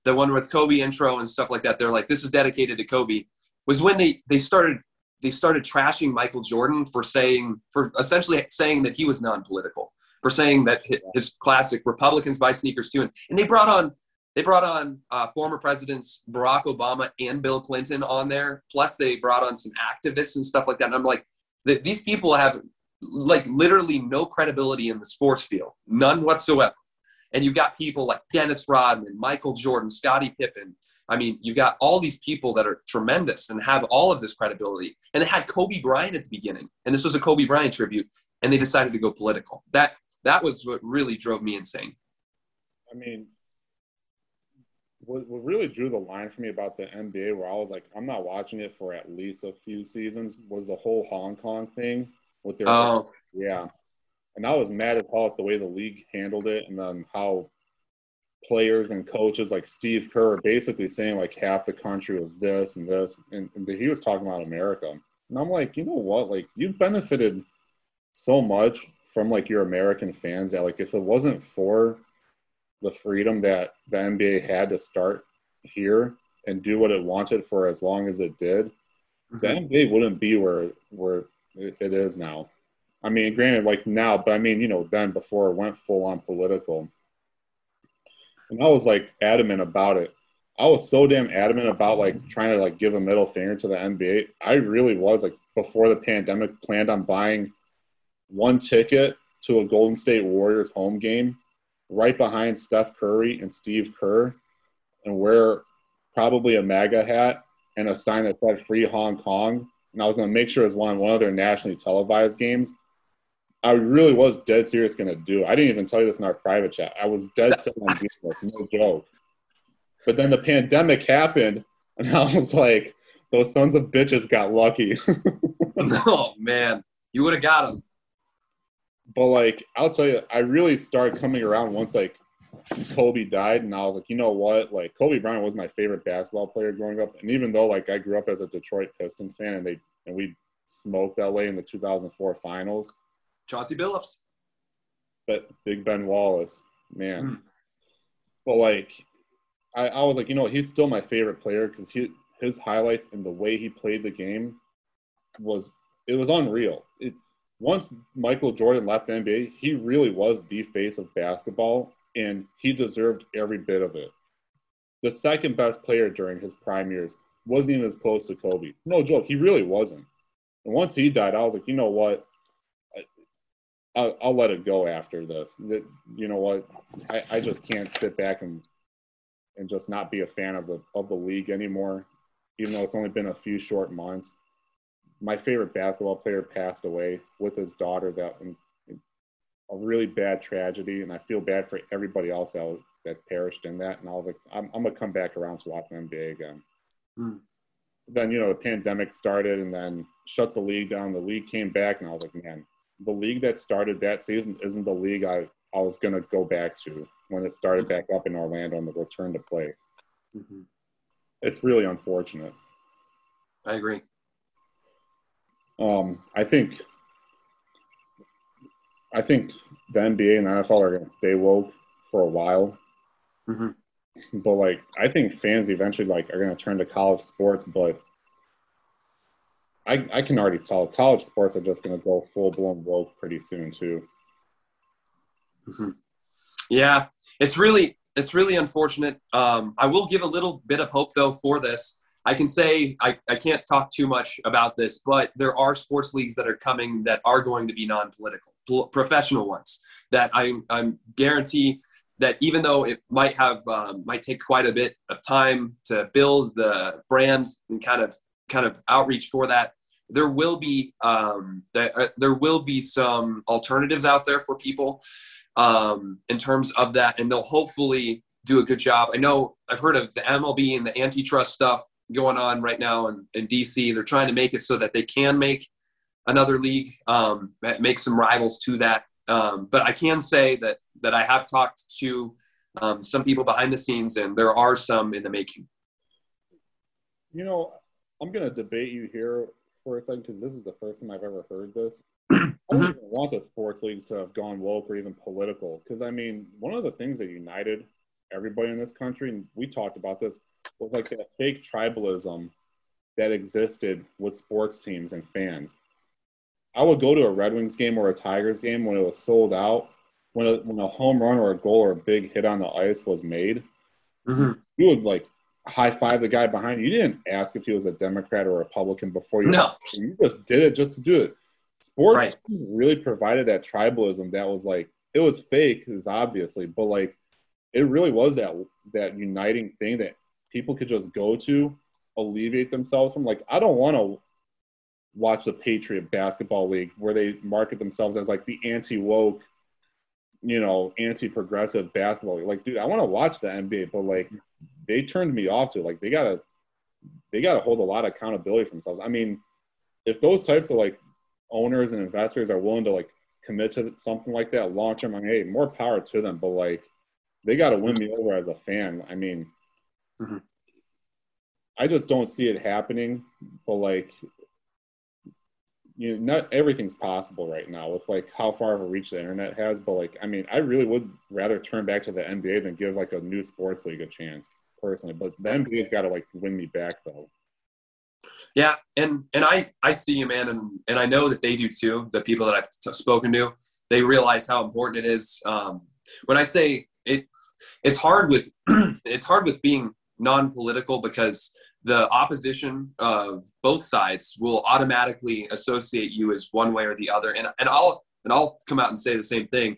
the one with Kobe intro and stuff like that. They're like, this is dedicated to Kobe. Was when they they started they started trashing Michael Jordan for saying for essentially saying that he was non-political, for saying that his, classic Republicans buy sneakers too, and, and they brought on they brought on uh, former presidents Barack Obama and Bill Clinton on there. Plus, they brought on some activists and stuff like that. And I'm like, these people have like literally no credibility in the sports field, none whatsoever. And you've got people like Dennis Rodman, Michael Jordan, Scottie Pippen. I mean, you've got all these people that are tremendous and have all of this credibility. And they had Kobe Bryant at the beginning, and this was a Kobe Bryant tribute, and they decided to go political. That that was what really drove me insane.
I mean, what, what really drew the line for me about the NBA, where I was like, I'm not watching it for at least a few seasons, was the whole Hong Kong thing with their.
Oh.
Yeah. And I was mad as hell at the way the league handled it and then how players and coaches like Steve Kerr basically saying like half the country was this and this. And, and he was talking about America. And I'm like, you know what? Like, you've benefited so much from like your American fans that like if it wasn't for the freedom that the NBA had to start here and do what it wanted for as long as it did, mm-hmm. the NBA wouldn't be where where it is now. I mean, granted, like now, but I mean, you know, then before it went full on political, and I was like adamant about it. I was so damn adamant about like trying to like give a middle finger to the NBA. I really was like before the pandemic planned on buying one ticket to a Golden State Warriors home game right behind Steph Curry and Steve Kerr and wear probably a MAGA hat and a sign that said Free Hong Kong. And I was going to make sure it was one, one of their nationally televised games. I really was dead serious going to do. I didn't even tell you this in our private chat. I was dead set on doing this, no joke. But then the pandemic happened, and I was like, those sons of bitches got lucky.
oh, man. You would have got them
but like I'll tell you, I really started coming around once like Kobe died, and I was like, you know what? Like Kobe Bryant was my favorite basketball player growing up, and even though like I grew up as a Detroit Pistons fan, and they and we smoked LA in the 2004 finals.
Chauncey Billups.
But Big Ben Wallace, man. Mm. But like, I, I was like, you know, he's still my favorite player because he his highlights and the way he played the game was it was unreal. It, once Michael Jordan left NBA, he really was the face of basketball, and he deserved every bit of it. The second best player during his prime years wasn't even as close to Kobe. No joke, he really wasn't. And once he died, I was like, you know what? I, will I'll let it go after this. You know what? I, I just can't sit back and and just not be a fan of the of the league anymore, even though it's only been a few short months my favorite basketball player passed away with his daughter. That a really bad tragedy and I feel bad for everybody else that, was, that perished in that. And I was like I'm, I'm gonna come back around to watching NBA again. Mm. then you know the pandemic started and then shut the league down. The league came back and I was like man the league that started that season isn't the league I, I was gonna go back to when it started back up in Orlando and the return to play. Mm-hmm. it's really unfortunate.
I agree
um, I think I think the NBA and the NFL are going to stay woke for a while. Mm-hmm. But like, I think fans eventually like are going to turn to college sports. But I I can already tell college sports are just going to go full blown woke pretty soon too.
Mm-hmm. Yeah, it's really it's really unfortunate. Um, I will give a little bit of hope though for this. I can say I, I can't talk too much about this, but there are sports leagues that are coming that are going to be non-political, professional ones that I'm I'm guarantee that even though it might have um, might take quite a bit of time to build the brand and kind of kind of outreach for that, there will be um, there, uh, there will be some alternatives out there for people um, in terms of that, and they'll hopefully do a good job. I know I've heard of the MLB and the antitrust stuff going on right now in, in DC. They're trying to make it so that they can make another league, um, make some rivals to that. Um, but I can say that that I have talked to um, some people behind the scenes, and there are some in the making.
You know, I'm going to debate you here for a second because this is the first time I've ever heard this. I don't even want the sports leagues to have gone woke or even political. Because I mean, one of the things that united everybody in this country, and we talked about this, was like that fake tribalism that existed with sports teams and fans. I would go to a Red Wings game or a Tigers game when it was sold out, when a, when a home run or a goal or a big hit on the ice was made.
Mm-hmm.
You would like high five the guy behind you. You didn't ask if he was a Democrat or a Republican before you.
No.
You just did it just to do it. Sports
Right.
really provided that tribalism that was like it was fake, is obviously, but like it really was that that uniting thing that people could just go to, alleviate themselves from. Like I don't want to watch the Patriot Basketball League where they market themselves as like the anti woke, you know, anti progressive basketball league. Like, dude, I want to watch the NBA, but like they turned me off to. Like they gotta they gotta hold a lot of accountability for themselves. I mean, if those types of like owners and investors are willing to like commit to something like that long term, I mean, hey, more power to them. But like they gotta win me over as a fan. I mean
Mhm.
I just don't see it happening. But like you know, not everything's possible right now with like how far of a reach the internet has. But like, I mean, I really would rather turn back to the NBA than give like a new sports league a chance personally. But the NBA's got to like win me back though.
Yeah, and and I I see you, man, and and I know that they do too. The people that I've t- spoken to, they realize how important it is. Um, when I say it, it's hard with it's hard with being non-political because the opposition of both sides will automatically associate you as one way or the other. And and I'll and I'll come out and say the same thing.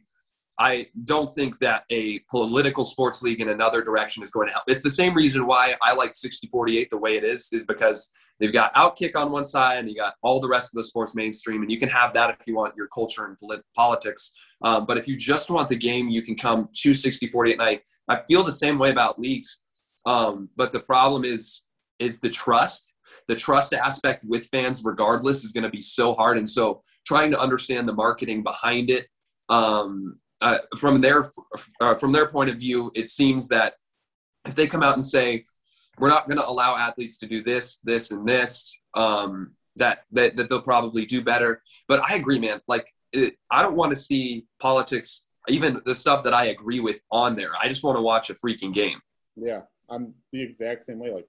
I don't think that a political sports league in another direction is going to help. It's the same reason why I like 60-48 the way it is, is because they've got Outkick on one side and you got all the rest of the sports mainstream, and you can have that if you want your culture and polit- politics. Um, but if you just want the game, you can come to 60-48. And I, I feel the same way about leagues. Um, but the problem is is the trust. The trust aspect with fans, regardless, is going to be so hard. And so trying to understand the marketing behind it um, uh, from their uh, from their point of view, it seems that if they come out and say we're not going to allow athletes to do this, this, and this, um, that, that that they'll probably do better. But I agree, man. Like it, I don't want to see politics, even the stuff that I agree with, on there. I just want to watch a freaking game.
Yeah, I'm the exact same way. Like,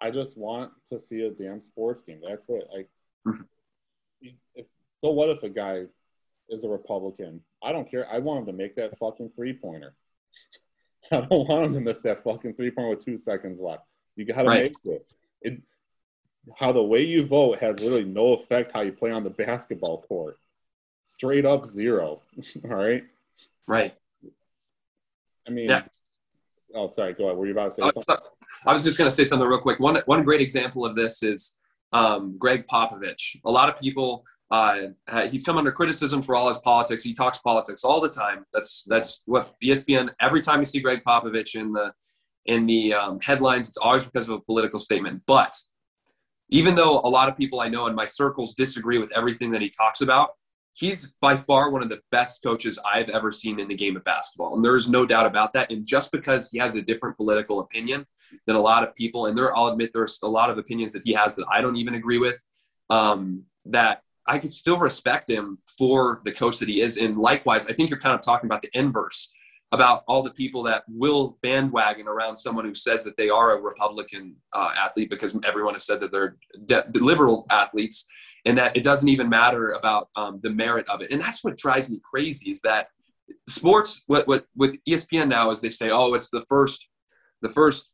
I just want to see a damn sports game. That's it. Like,
Mhm.
if, so what if a guy is a Republican? I don't care. I want him to make that fucking three pointer. I don't want him to miss that fucking three pointer with two seconds left. You got to
Right.
make it. It how the way you vote has literally no effect how you play on the basketball court. Straight up zero. All right.
Right.
I mean,
Yeah.
Oh, sorry. Go ahead. Were you about to say
Uh,
something?
so- I was just going to say something real quick. One one great example of this is um, Gregg Popovich. A lot of people uh, he's come under criticism for all his politics. He talks politics all the time. That's that's what ESPN. Every time you see Gregg Popovich in the in the um, headlines, it's always because of a political statement. But even though a lot of people I know in my circles disagree with everything that he talks about, he's by far one of the best coaches I've ever seen in the game of basketball. And there's no doubt about that. And just because he has a different political opinion than a lot of people, and there, I'll admit there's a lot of opinions that he has that I don't even agree with, um, that I can still respect him for the coach that he is. And likewise, I think you're kind of talking about the inverse about all the people that will bandwagon around someone who says that they are a Republican uh, athlete because everyone has said that they're de- liberal athletes and that it doesn't even matter about um, the merit of it. And that's what drives me crazy is that sports, what, what with ESPN now is they say, oh, it's the first, the first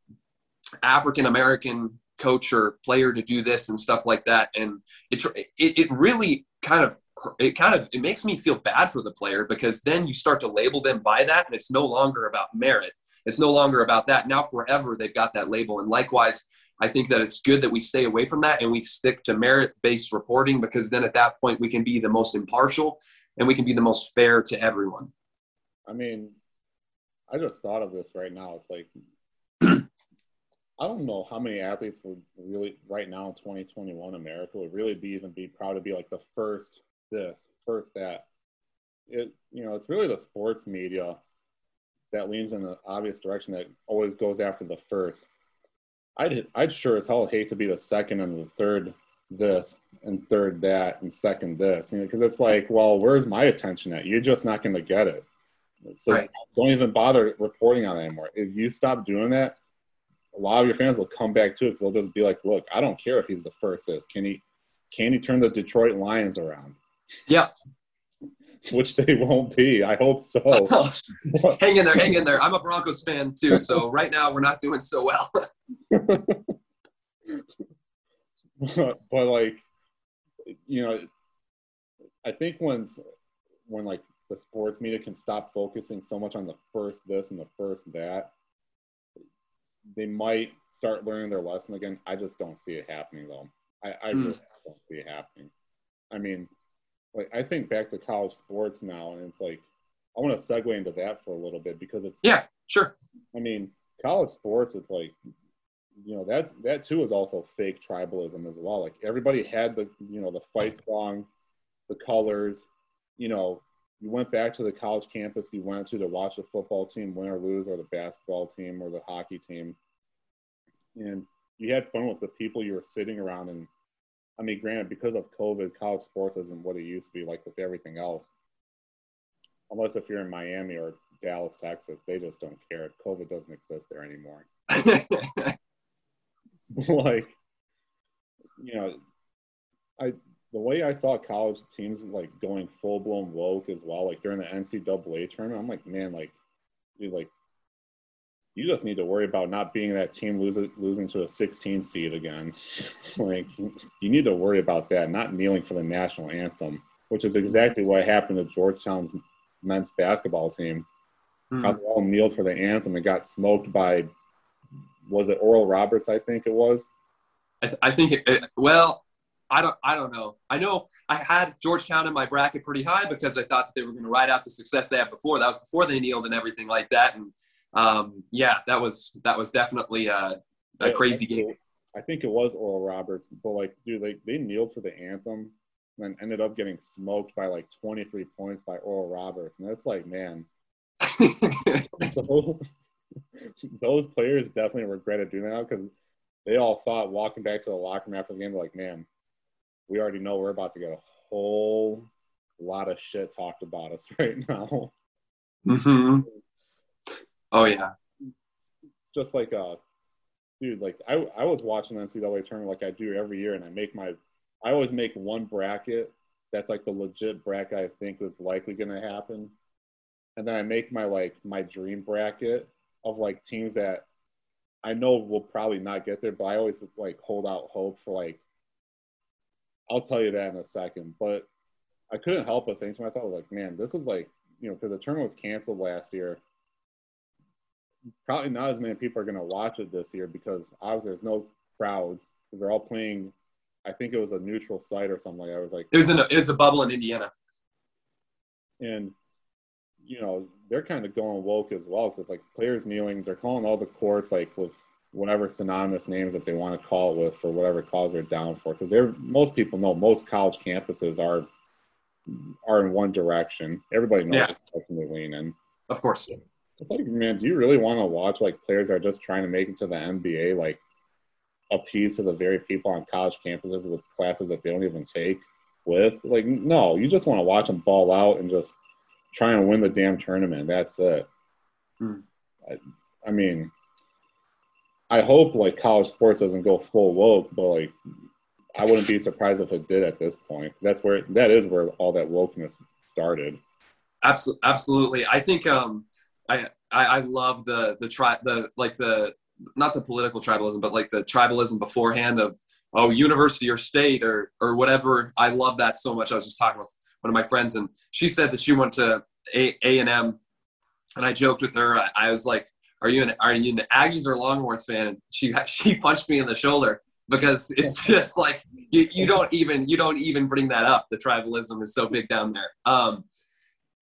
African American coach or player to do this and stuff like that. And it, it, it really kind of it kind of it makes me feel bad for the player because then you start to label them by that and it's no longer about merit it's no longer about that now forever they've got that label and likewise i think that it's good that we stay away from that and we stick to merit based reporting because then at that point we can be the most impartial and we can be the most fair to everyone
I mean, I just thought of this right now. It's like I don't know how many athletes would really right now in 2021 America would really be even be proud to be like the first this, first that. It you know, it's really the sports media that leans in the obvious direction that always goes after the first. I'd I'd sure as hell hate to be the second and the third this and third that and second this. You know, because it's like, well, where's my attention at? You're just not going to get it. So
Right.
don't even bother reporting on it anymore. If you stop doing that, a lot of your fans will come back to it because they'll just be like, look, I don't care if he's the first is. Can he can he turn the Detroit Lions around?
Yeah.
Which they won't be. I hope so.
Oh, hang in there, hang in there. I'm a Broncos fan too, so right now we're not doing so well.
but, but like you know i think when when like the sports media can stop focusing so much on the first this and the first that they might start learning their lesson again i just don't see it happening though i, I
hmm.
really don't see it happening i mean like i think back to college sports now and it's like i want to segue into that for a little bit because it's
yeah, sure.
I mean, college sports is like, you know, that that too is also fake tribalism as well. Like everybody had the, you know, the fight song, the colors. You know, you went back to the college campus you went to to watch the football team win or lose, or the basketball team or the hockey team, and you had fun with the people you were sitting around. And I mean, granted, because of COVID, college sports isn't what it used to be like with everything else. Unless if you're in Miami or Dallas, Texas, they just don't care. COVID doesn't exist there anymore. like, you know, I the way I saw college teams like going full blown woke as well, like during the NCAA tournament, I'm like, man, like, dude, like, you just need to worry about not being that team losing losing to a 16 seed again. like, you need to worry about that, not kneeling for the national anthem, which is exactly what happened to Georgetown's men's basketball team
hmm.
how they all kneeled for the anthem and got smoked by was it Oral Roberts I think it was
I, th- I think it, it- well, I don't I don't know. I know I had Georgetown in my bracket pretty high because I thought that they were going to ride out the success they had before. That was before they kneeled and everything like that. And um, yeah, that was that was definitely a, a crazy
I
game.
it- I think it was Oral Roberts but like dude they, they kneeled for the anthem and then ended up getting smoked by like 23 points by Oral Roberts and that's like man. Those, those players definitely regretted doing that because they all thought walking back to the locker room after the game like man we already know we're about to get a whole lot of shit talked about us right now.
Hmm Oh yeah.
it's just like uh dude like I, I was watching the ncaa tournament like i do every year and i make my i always make one bracket that's like the legit bracket i think is likely going to happen and then i make my like my dream bracket of like teams that i know will probably not get there but i always like hold out hope for like i'll tell you that in a second but i couldn't help but think to myself like man this is like you know because the tournament was canceled last year probably not as many people are going to watch it this year because obviously there's no crowds because they're all playing. I think it was a neutral site or something like that. It was like,
It was in a, it was a bubble in Indiana.
and you know they're kind of going woke as well because like players kneeling, they're calling all the courts like with whatever synonymous names that they want to call it with for whatever cause they're down for because they're most people know most college campuses are are in one direction. Everybody knows
Yeah.
what they lean in.
Of course.
It's like, man, do you really want to watch like players that are just trying to make it to the NBA, like appease to the very people on college campuses with classes that they don't even take with? Like, no, you just want to watch them ball out and just try and win the damn tournament. That's it.
Hmm.
I, I mean, I hope like college sports doesn't go full woke, but like, I wouldn't be surprised if it did at this point. That's where that is where all that wokeness started.
Absolutely, absolutely. I think um, I, I I love the the tri the like the not the political tribalism, but like the tribalism beforehand of oh university or state or or whatever. I love that so much. I was just talking with one of my friends, and she said that she went to A A and M, and I joked with her. I, I was like, "Are you an are you an Aggies or Longhorns fan?" And she she punched me in the shoulder because it's just like you, you don't even you don't even bring that up. The tribalism is so big down there. Um,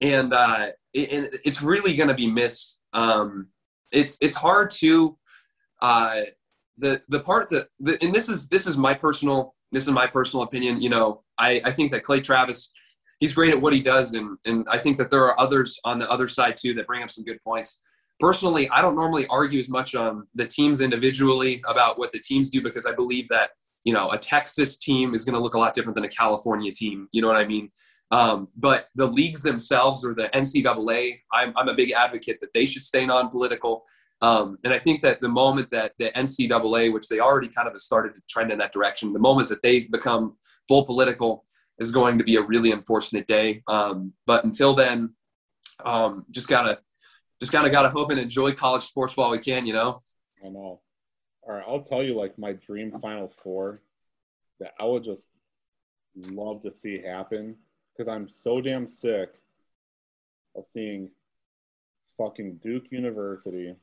and uh, it, it's really going to be missed. Um, it's it's hard to uh, the the part that the, and this is this is my personal this is my personal opinion. You know, I, I think that Clay Travis he's great at what he does, and and I think that there are others on the other side too that bring up some good points. Personally, I don't normally argue as much on the teams individually about what the teams do because I believe that you know, a Texas team is going to look a lot different than a California team. You know what I mean? Um, but the leagues themselves or the NCAA, I'm, I'm a big advocate that they should stay non-political. Um, and I think that the moment that the NCAA, which they already kind of started to trend in that direction, the moment that they become full political is going to be a really unfortunate day. Um, but until then, um, just gotta, just kind of gotta hope and enjoy college sports while we can. You know.
I know. All right, I'll tell you like my dream Final Four that I would just love to see happen because I'm so damn sick of seeing fucking Duke University,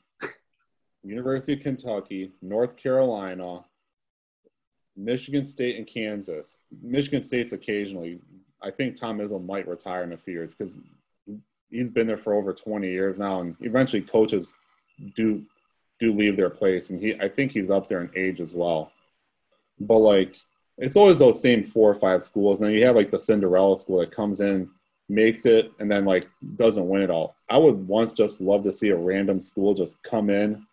University of Kentucky, North Carolina, Michigan State, and Kansas. Michigan State's occasionally. I think Tom Izzo might retire in a few years because he's been there for over 20 years now, and eventually coaches do do leave their place, and he I think he's up there in age as well. But like it's always those same four or five schools, and then you have like the Cinderella school that comes in, makes it, and then like doesn't win it all. I would once just love to see a random school just come in,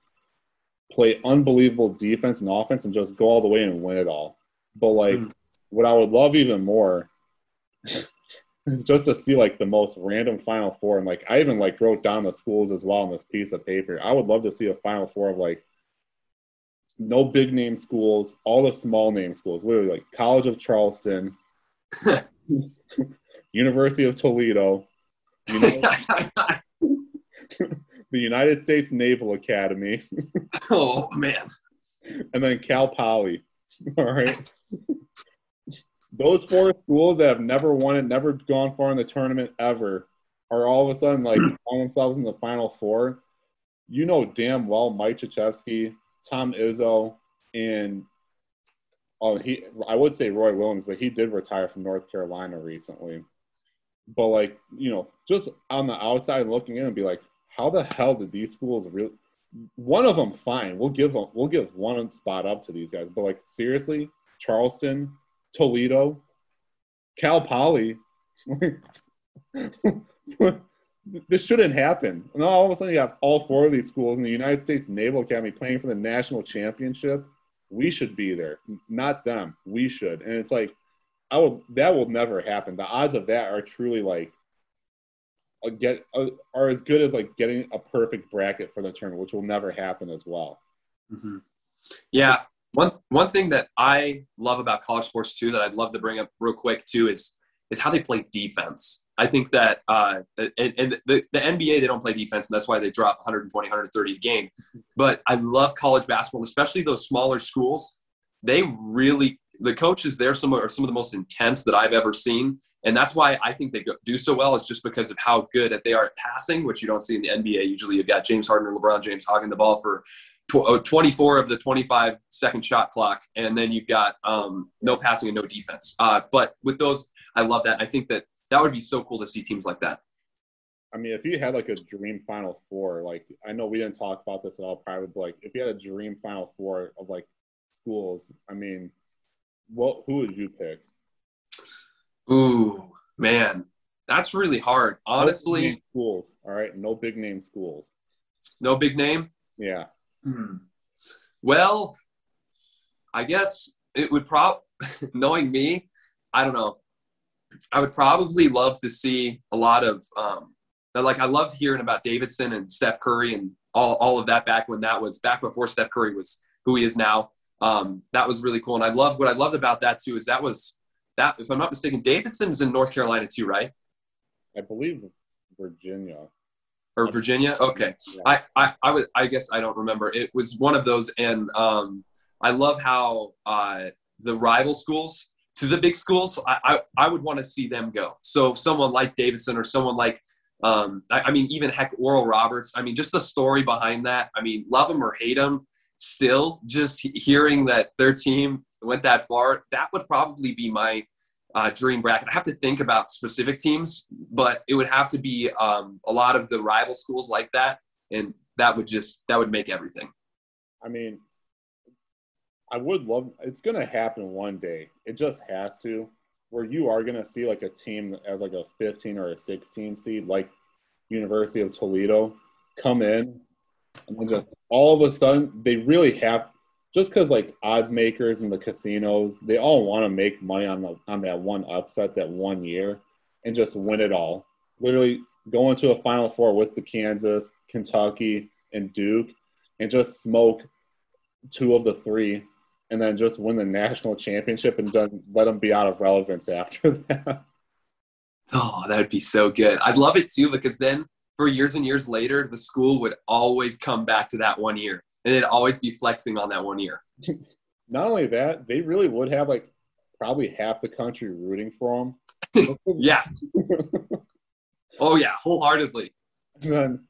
play unbelievable defense and offense, and just go all the way and win it all. But like, mm. what I would love even more is just to see like the most random Final Four, and like I even like wrote down the schools as well on this piece of paper. I would love to see a Final Four of like no big name schools, all the small name schools, literally like College of Charleston, University of Toledo, the United States Naval Academy.
oh man.
And then Cal Poly. All right. Those four schools that have never won it, never gone far in the tournament ever, are all of a sudden like find themselves in the final four. You know damn well Mike Krzyzewski Tom Izzo, and oh, he I would say Roy Williams, but he did retire from North Carolina recently. But like you know, just on the outside looking in and be like, how the hell did these schools really? One of them, fine. We'll give them. We'll give one spot up to these guys. But like seriously, Charleston, Toledo, Cal Poly. this shouldn't happen. And all of a sudden, you have all four of these schools in the United States Naval Academy playing for the national championship. We should be there, not them. We should. And it's like, I will. That will never happen. The odds of that are truly like, get are as good as like getting a perfect bracket for the tournament, which will never happen as well.
Mm-hmm. Yeah. One one thing that I love about college sports too, that I'd love to bring up real quick too, is is how they play defense. I think that uh, and, and the, the NBA they don't play defense, and that's why they drop 120, 130 a game. But I love college basketball, especially those smaller schools. They really the coaches there some are some of the most intense that I've ever seen, and that's why I think they do so well. Is just because of how good they are at passing, which you don't see in the NBA. Usually, you've got James Harden or LeBron James hogging the ball for uh, 24 of the 25 second shot clock, and then you've got um, no passing and no defense. Uh, but with those, I love that. I think that that would be so cool to see teams like that.
I mean, if you had like a dream Final Four, like I know we didn't talk about this at all private, but like if you had a dream Final Four of like schools, I mean, what who would you pick?
Ooh, man, that's really hard. Honestly,
no schools. All right, no big name schools.
No big name.
Yeah.
Hmm. Well, I guess it would prob knowing me, I don't know. I would probably love to see a lot of um, like I loved hearing about Davidson and Steph Curry and all, all of that back when that was back before Steph Curry was who he is now. Um, that was really cool, and I love what I loved about that too is that was that if I'm not mistaken, Davidson's in North Carolina too, right?
I believe Virginia
or Virginia. Okay, yeah. I, I I was I guess I don't remember. It was one of those, and um, I love how uh, the rival schools to the big schools, I, I, I would want to see them go. So someone like Davidson or someone like, um, I, I, mean, even heck, Oral Roberts. I mean, just the story behind that. I mean, love them or hate them, still just hearing that their team went that far, that would probably be my uh, dream bracket. I have to think about specific teams, but it would have to be um, a lot of the rival schools like that, and that would just that would make everything.
I mean, I would love. It's going to happen one day. It just has to. Where you are going to see like a team as like a 15 or a 16 seed, like University of Toledo, come in, and just all of a sudden they really have. just because like odds makers and the casinos, they all want to make money on the on that one upset that one year, and just win it all. Literally go into a Final Four with the Kansas, Kentucky, and Duke, and just smoke two of the three, and then just win the national championship and then let them be out of relevance after that.
Oh, that would be so good. I'd love it too because then for years and years later, the school would always come back to that one year and it'd always be flexing on that one year.
Not only that, they really would have like probably half the country rooting for them.
yeah. oh yeah, wholeheartedly.
And then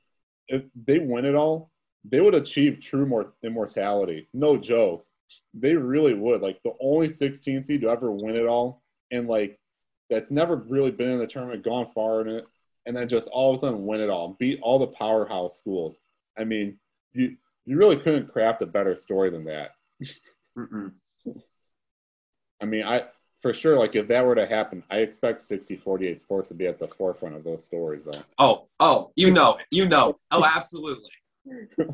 if they win it all, they would achieve true more immortality. No joke. They really would. Like the only 16 seed to ever win it all, and like that's never really been in the tournament, gone far in it, and then just all of a sudden win it all, beat all the powerhouse schools. I mean, you you really couldn't craft a better story than that. I mean, I for sure, like if that were to happen, I expect 60-48 sports to be at the forefront of those stories, though.
Oh, oh, you know you know, oh, absolutely.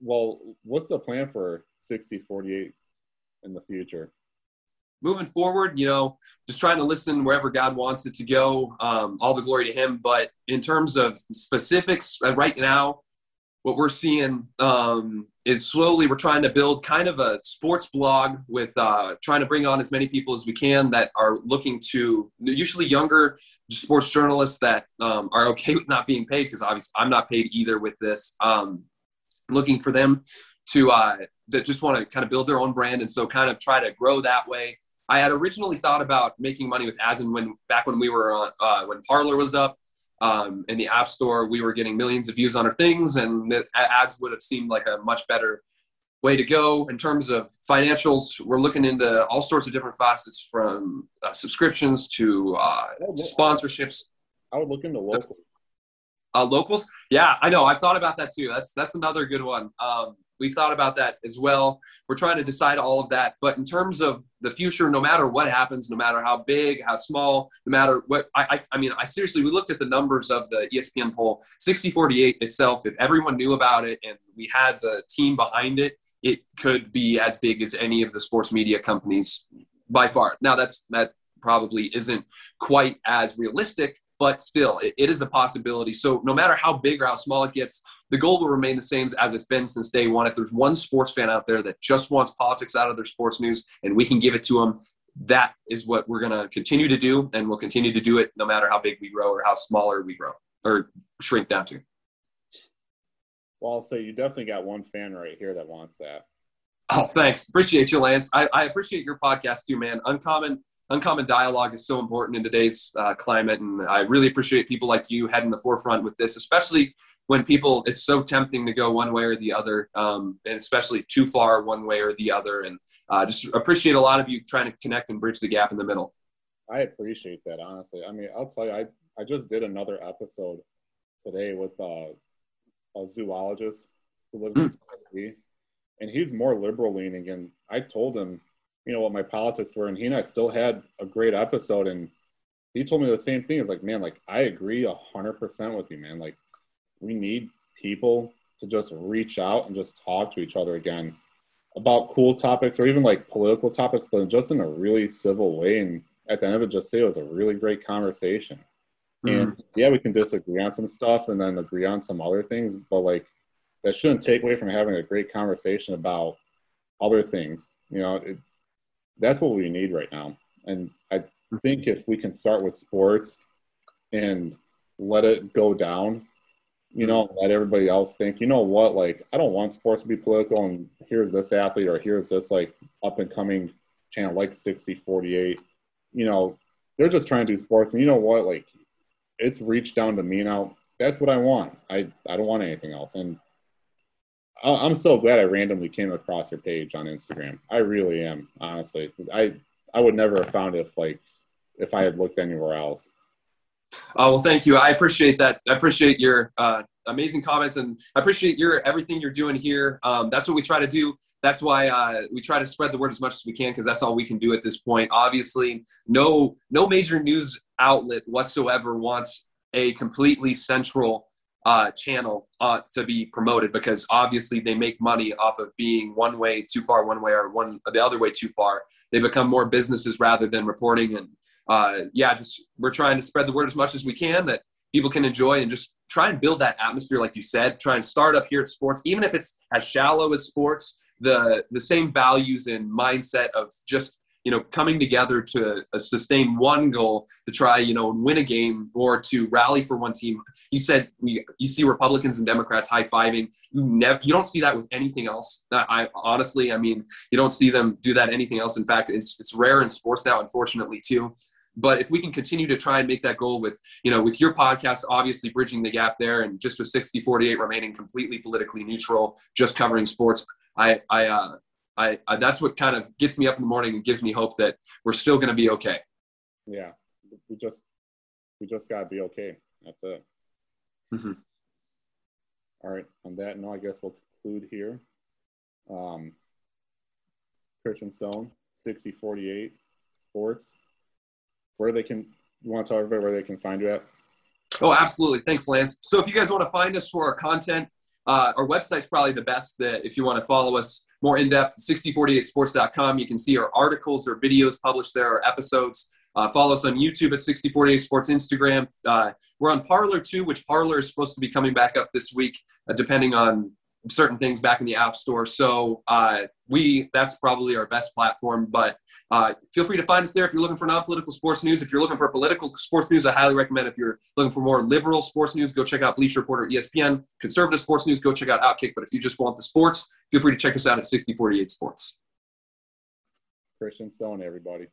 well, what's the plan for 60-48 in the future?
moving forward, you know, just trying to listen wherever God wants it to go. Um, all the glory to Him. But in terms of specifics, uh, right now, what we're seeing um, is slowly we're trying to build kind of a sports blog with uh, trying to bring on as many people as we can that are looking to usually younger sports journalists that um, are okay with not being paid because obviously I'm not paid either with this. Um, looking for them to uh, that just want to kind of build their own brand and so kind of try to grow that way I had originally thought about making money with Asin when back when we were on uh, when Parler was up um, in the App Store. We were getting millions of views on our things, and the ads would have seemed like a much better way to go in terms of financials. We're looking into all sorts of different facets from uh, subscriptions to, uh, sponsorships.
I would look into locals.
Uh, locals, yeah, I know. I've thought about that too. That's that's another good one. Um, we've thought about that as well. We're trying to decide all of that. But in terms of the future, no matter what happens, no matter how big, how small, no matter what, I, I, I mean, I seriously, we looked at the numbers of the ESPN poll, 60 48 itself. If everyone knew about it and we had the team behind it, it could be as big as any of the sports media companies by far. Now, that's that probably isn't quite as realistic, but still, it is a possibility. So, no matter how big or how small it gets, the goal will remain the same as it's been since day one. If there's one sports fan out there that just wants politics out of their sports news and we can give it to them, that is what we're going to continue to do. And we'll continue to do it no matter how big we grow or how smaller we grow or shrink down to.
Well, I'll say you definitely got one fan right here that wants that.
Oh, thanks. Appreciate you, Lance. I, I appreciate your podcast too, man. Uncommon uncommon dialogue is so important in today's uh, climate, and I really appreciate people like you heading the forefront with this, especially when people it's so tempting to go one way or the other um, and especially too far one way or the other and uh, just appreciate a lot of you trying to connect and bridge the gap in the middle
i appreciate that honestly i mean i'll tell you i, I just did another episode today with uh, a zoologist who lives mm. in hmm. tennessee and he's more liberal leaning and i told him you know what my politics were and he and i still had a great episode and he told me the same thing it's like man like i agree 100% with you man like we need people to just reach out and just talk to each other again about cool topics or even like political topics, but just in a really civil way. And at the end of it, just say it was a really great conversation. Mm-hmm. And yeah, we can disagree on some stuff and then agree on some other things, but like that shouldn't take away from having a great conversation about other things. You know, it, that's what we need right now. And I think if we can start with sports and let it go down you know, let everybody else think, you know what, like, I don't want sports to be political, and here's this athlete, or here's this, like, up and coming channel like 6048. You know, they're just trying to do sports, and you know what, like, it's reached down to me now. That's what I want. I, I don't want anything else. And I'm so glad I randomly came across your page on Instagram. I really am, honestly. I, I would never have found it if, like, if I had looked anywhere else.
Oh well, thank you. I appreciate that. I appreciate your uh, amazing comments, and I appreciate your everything you're doing here. Um, that's what we try to do. That's why uh, we try to spread the word as much as we can because that's all we can do at this point. Obviously, no no major news outlet whatsoever wants a completely central uh, channel uh, to be promoted because obviously they make money off of being one way too far one way or one the other way too far. They become more businesses rather than reporting. And uh, yeah, just we're trying to spread the word as much as we can that people can enjoy and just try and build that atmosphere, like you said. Try and start up here at sports, even if it's as shallow as sports. The the same values and mindset of just you know, coming together to uh, sustain one goal to try, you know, win a game or to rally for one team. You said we, you see Republicans and Democrats high fiving. You never, you don't see that with anything else. I honestly, I mean, you don't see them do that anything else. In fact, it's it's rare in sports now, unfortunately, too. But if we can continue to try and make that goal with, you know, with your podcast, obviously bridging the gap there, and just with 60-48 remaining completely politically neutral, just covering sports, I, I, uh, I, I, that's what kind of gets me up in the morning and gives me hope that we're still going to be okay.
Yeah, we just we just got to be okay. That's it. Mm-hmm. All right. On that note, I guess we'll conclude here. Um, Christian Stone, 6048 Sports. Where they can, you want to tell everybody where they can find you at?
Oh, absolutely. Thanks, Lance. So if you guys want to find us for our content, uh, our website's probably the best that if you want to follow us more in depth, 6048sports.com. You can see our articles or videos published there, or episodes. Uh, follow us on YouTube at 6048 Sports, Instagram. Uh, we're on Parler too, which Parler is supposed to be coming back up this week, uh, depending on certain things back in the App Store. So uh, we that's probably our best platform. But uh, feel free to find us there if you're looking for non-political sports news. If you're looking for political sports news, I highly recommend. If you're looking for more liberal sports news, go check out Bleacher Report or ESPN. Conservative sports news, go check out Outkick. But if you just want the sports, feel free to check us out at 6048 Sports.
Christian Stone, everybody.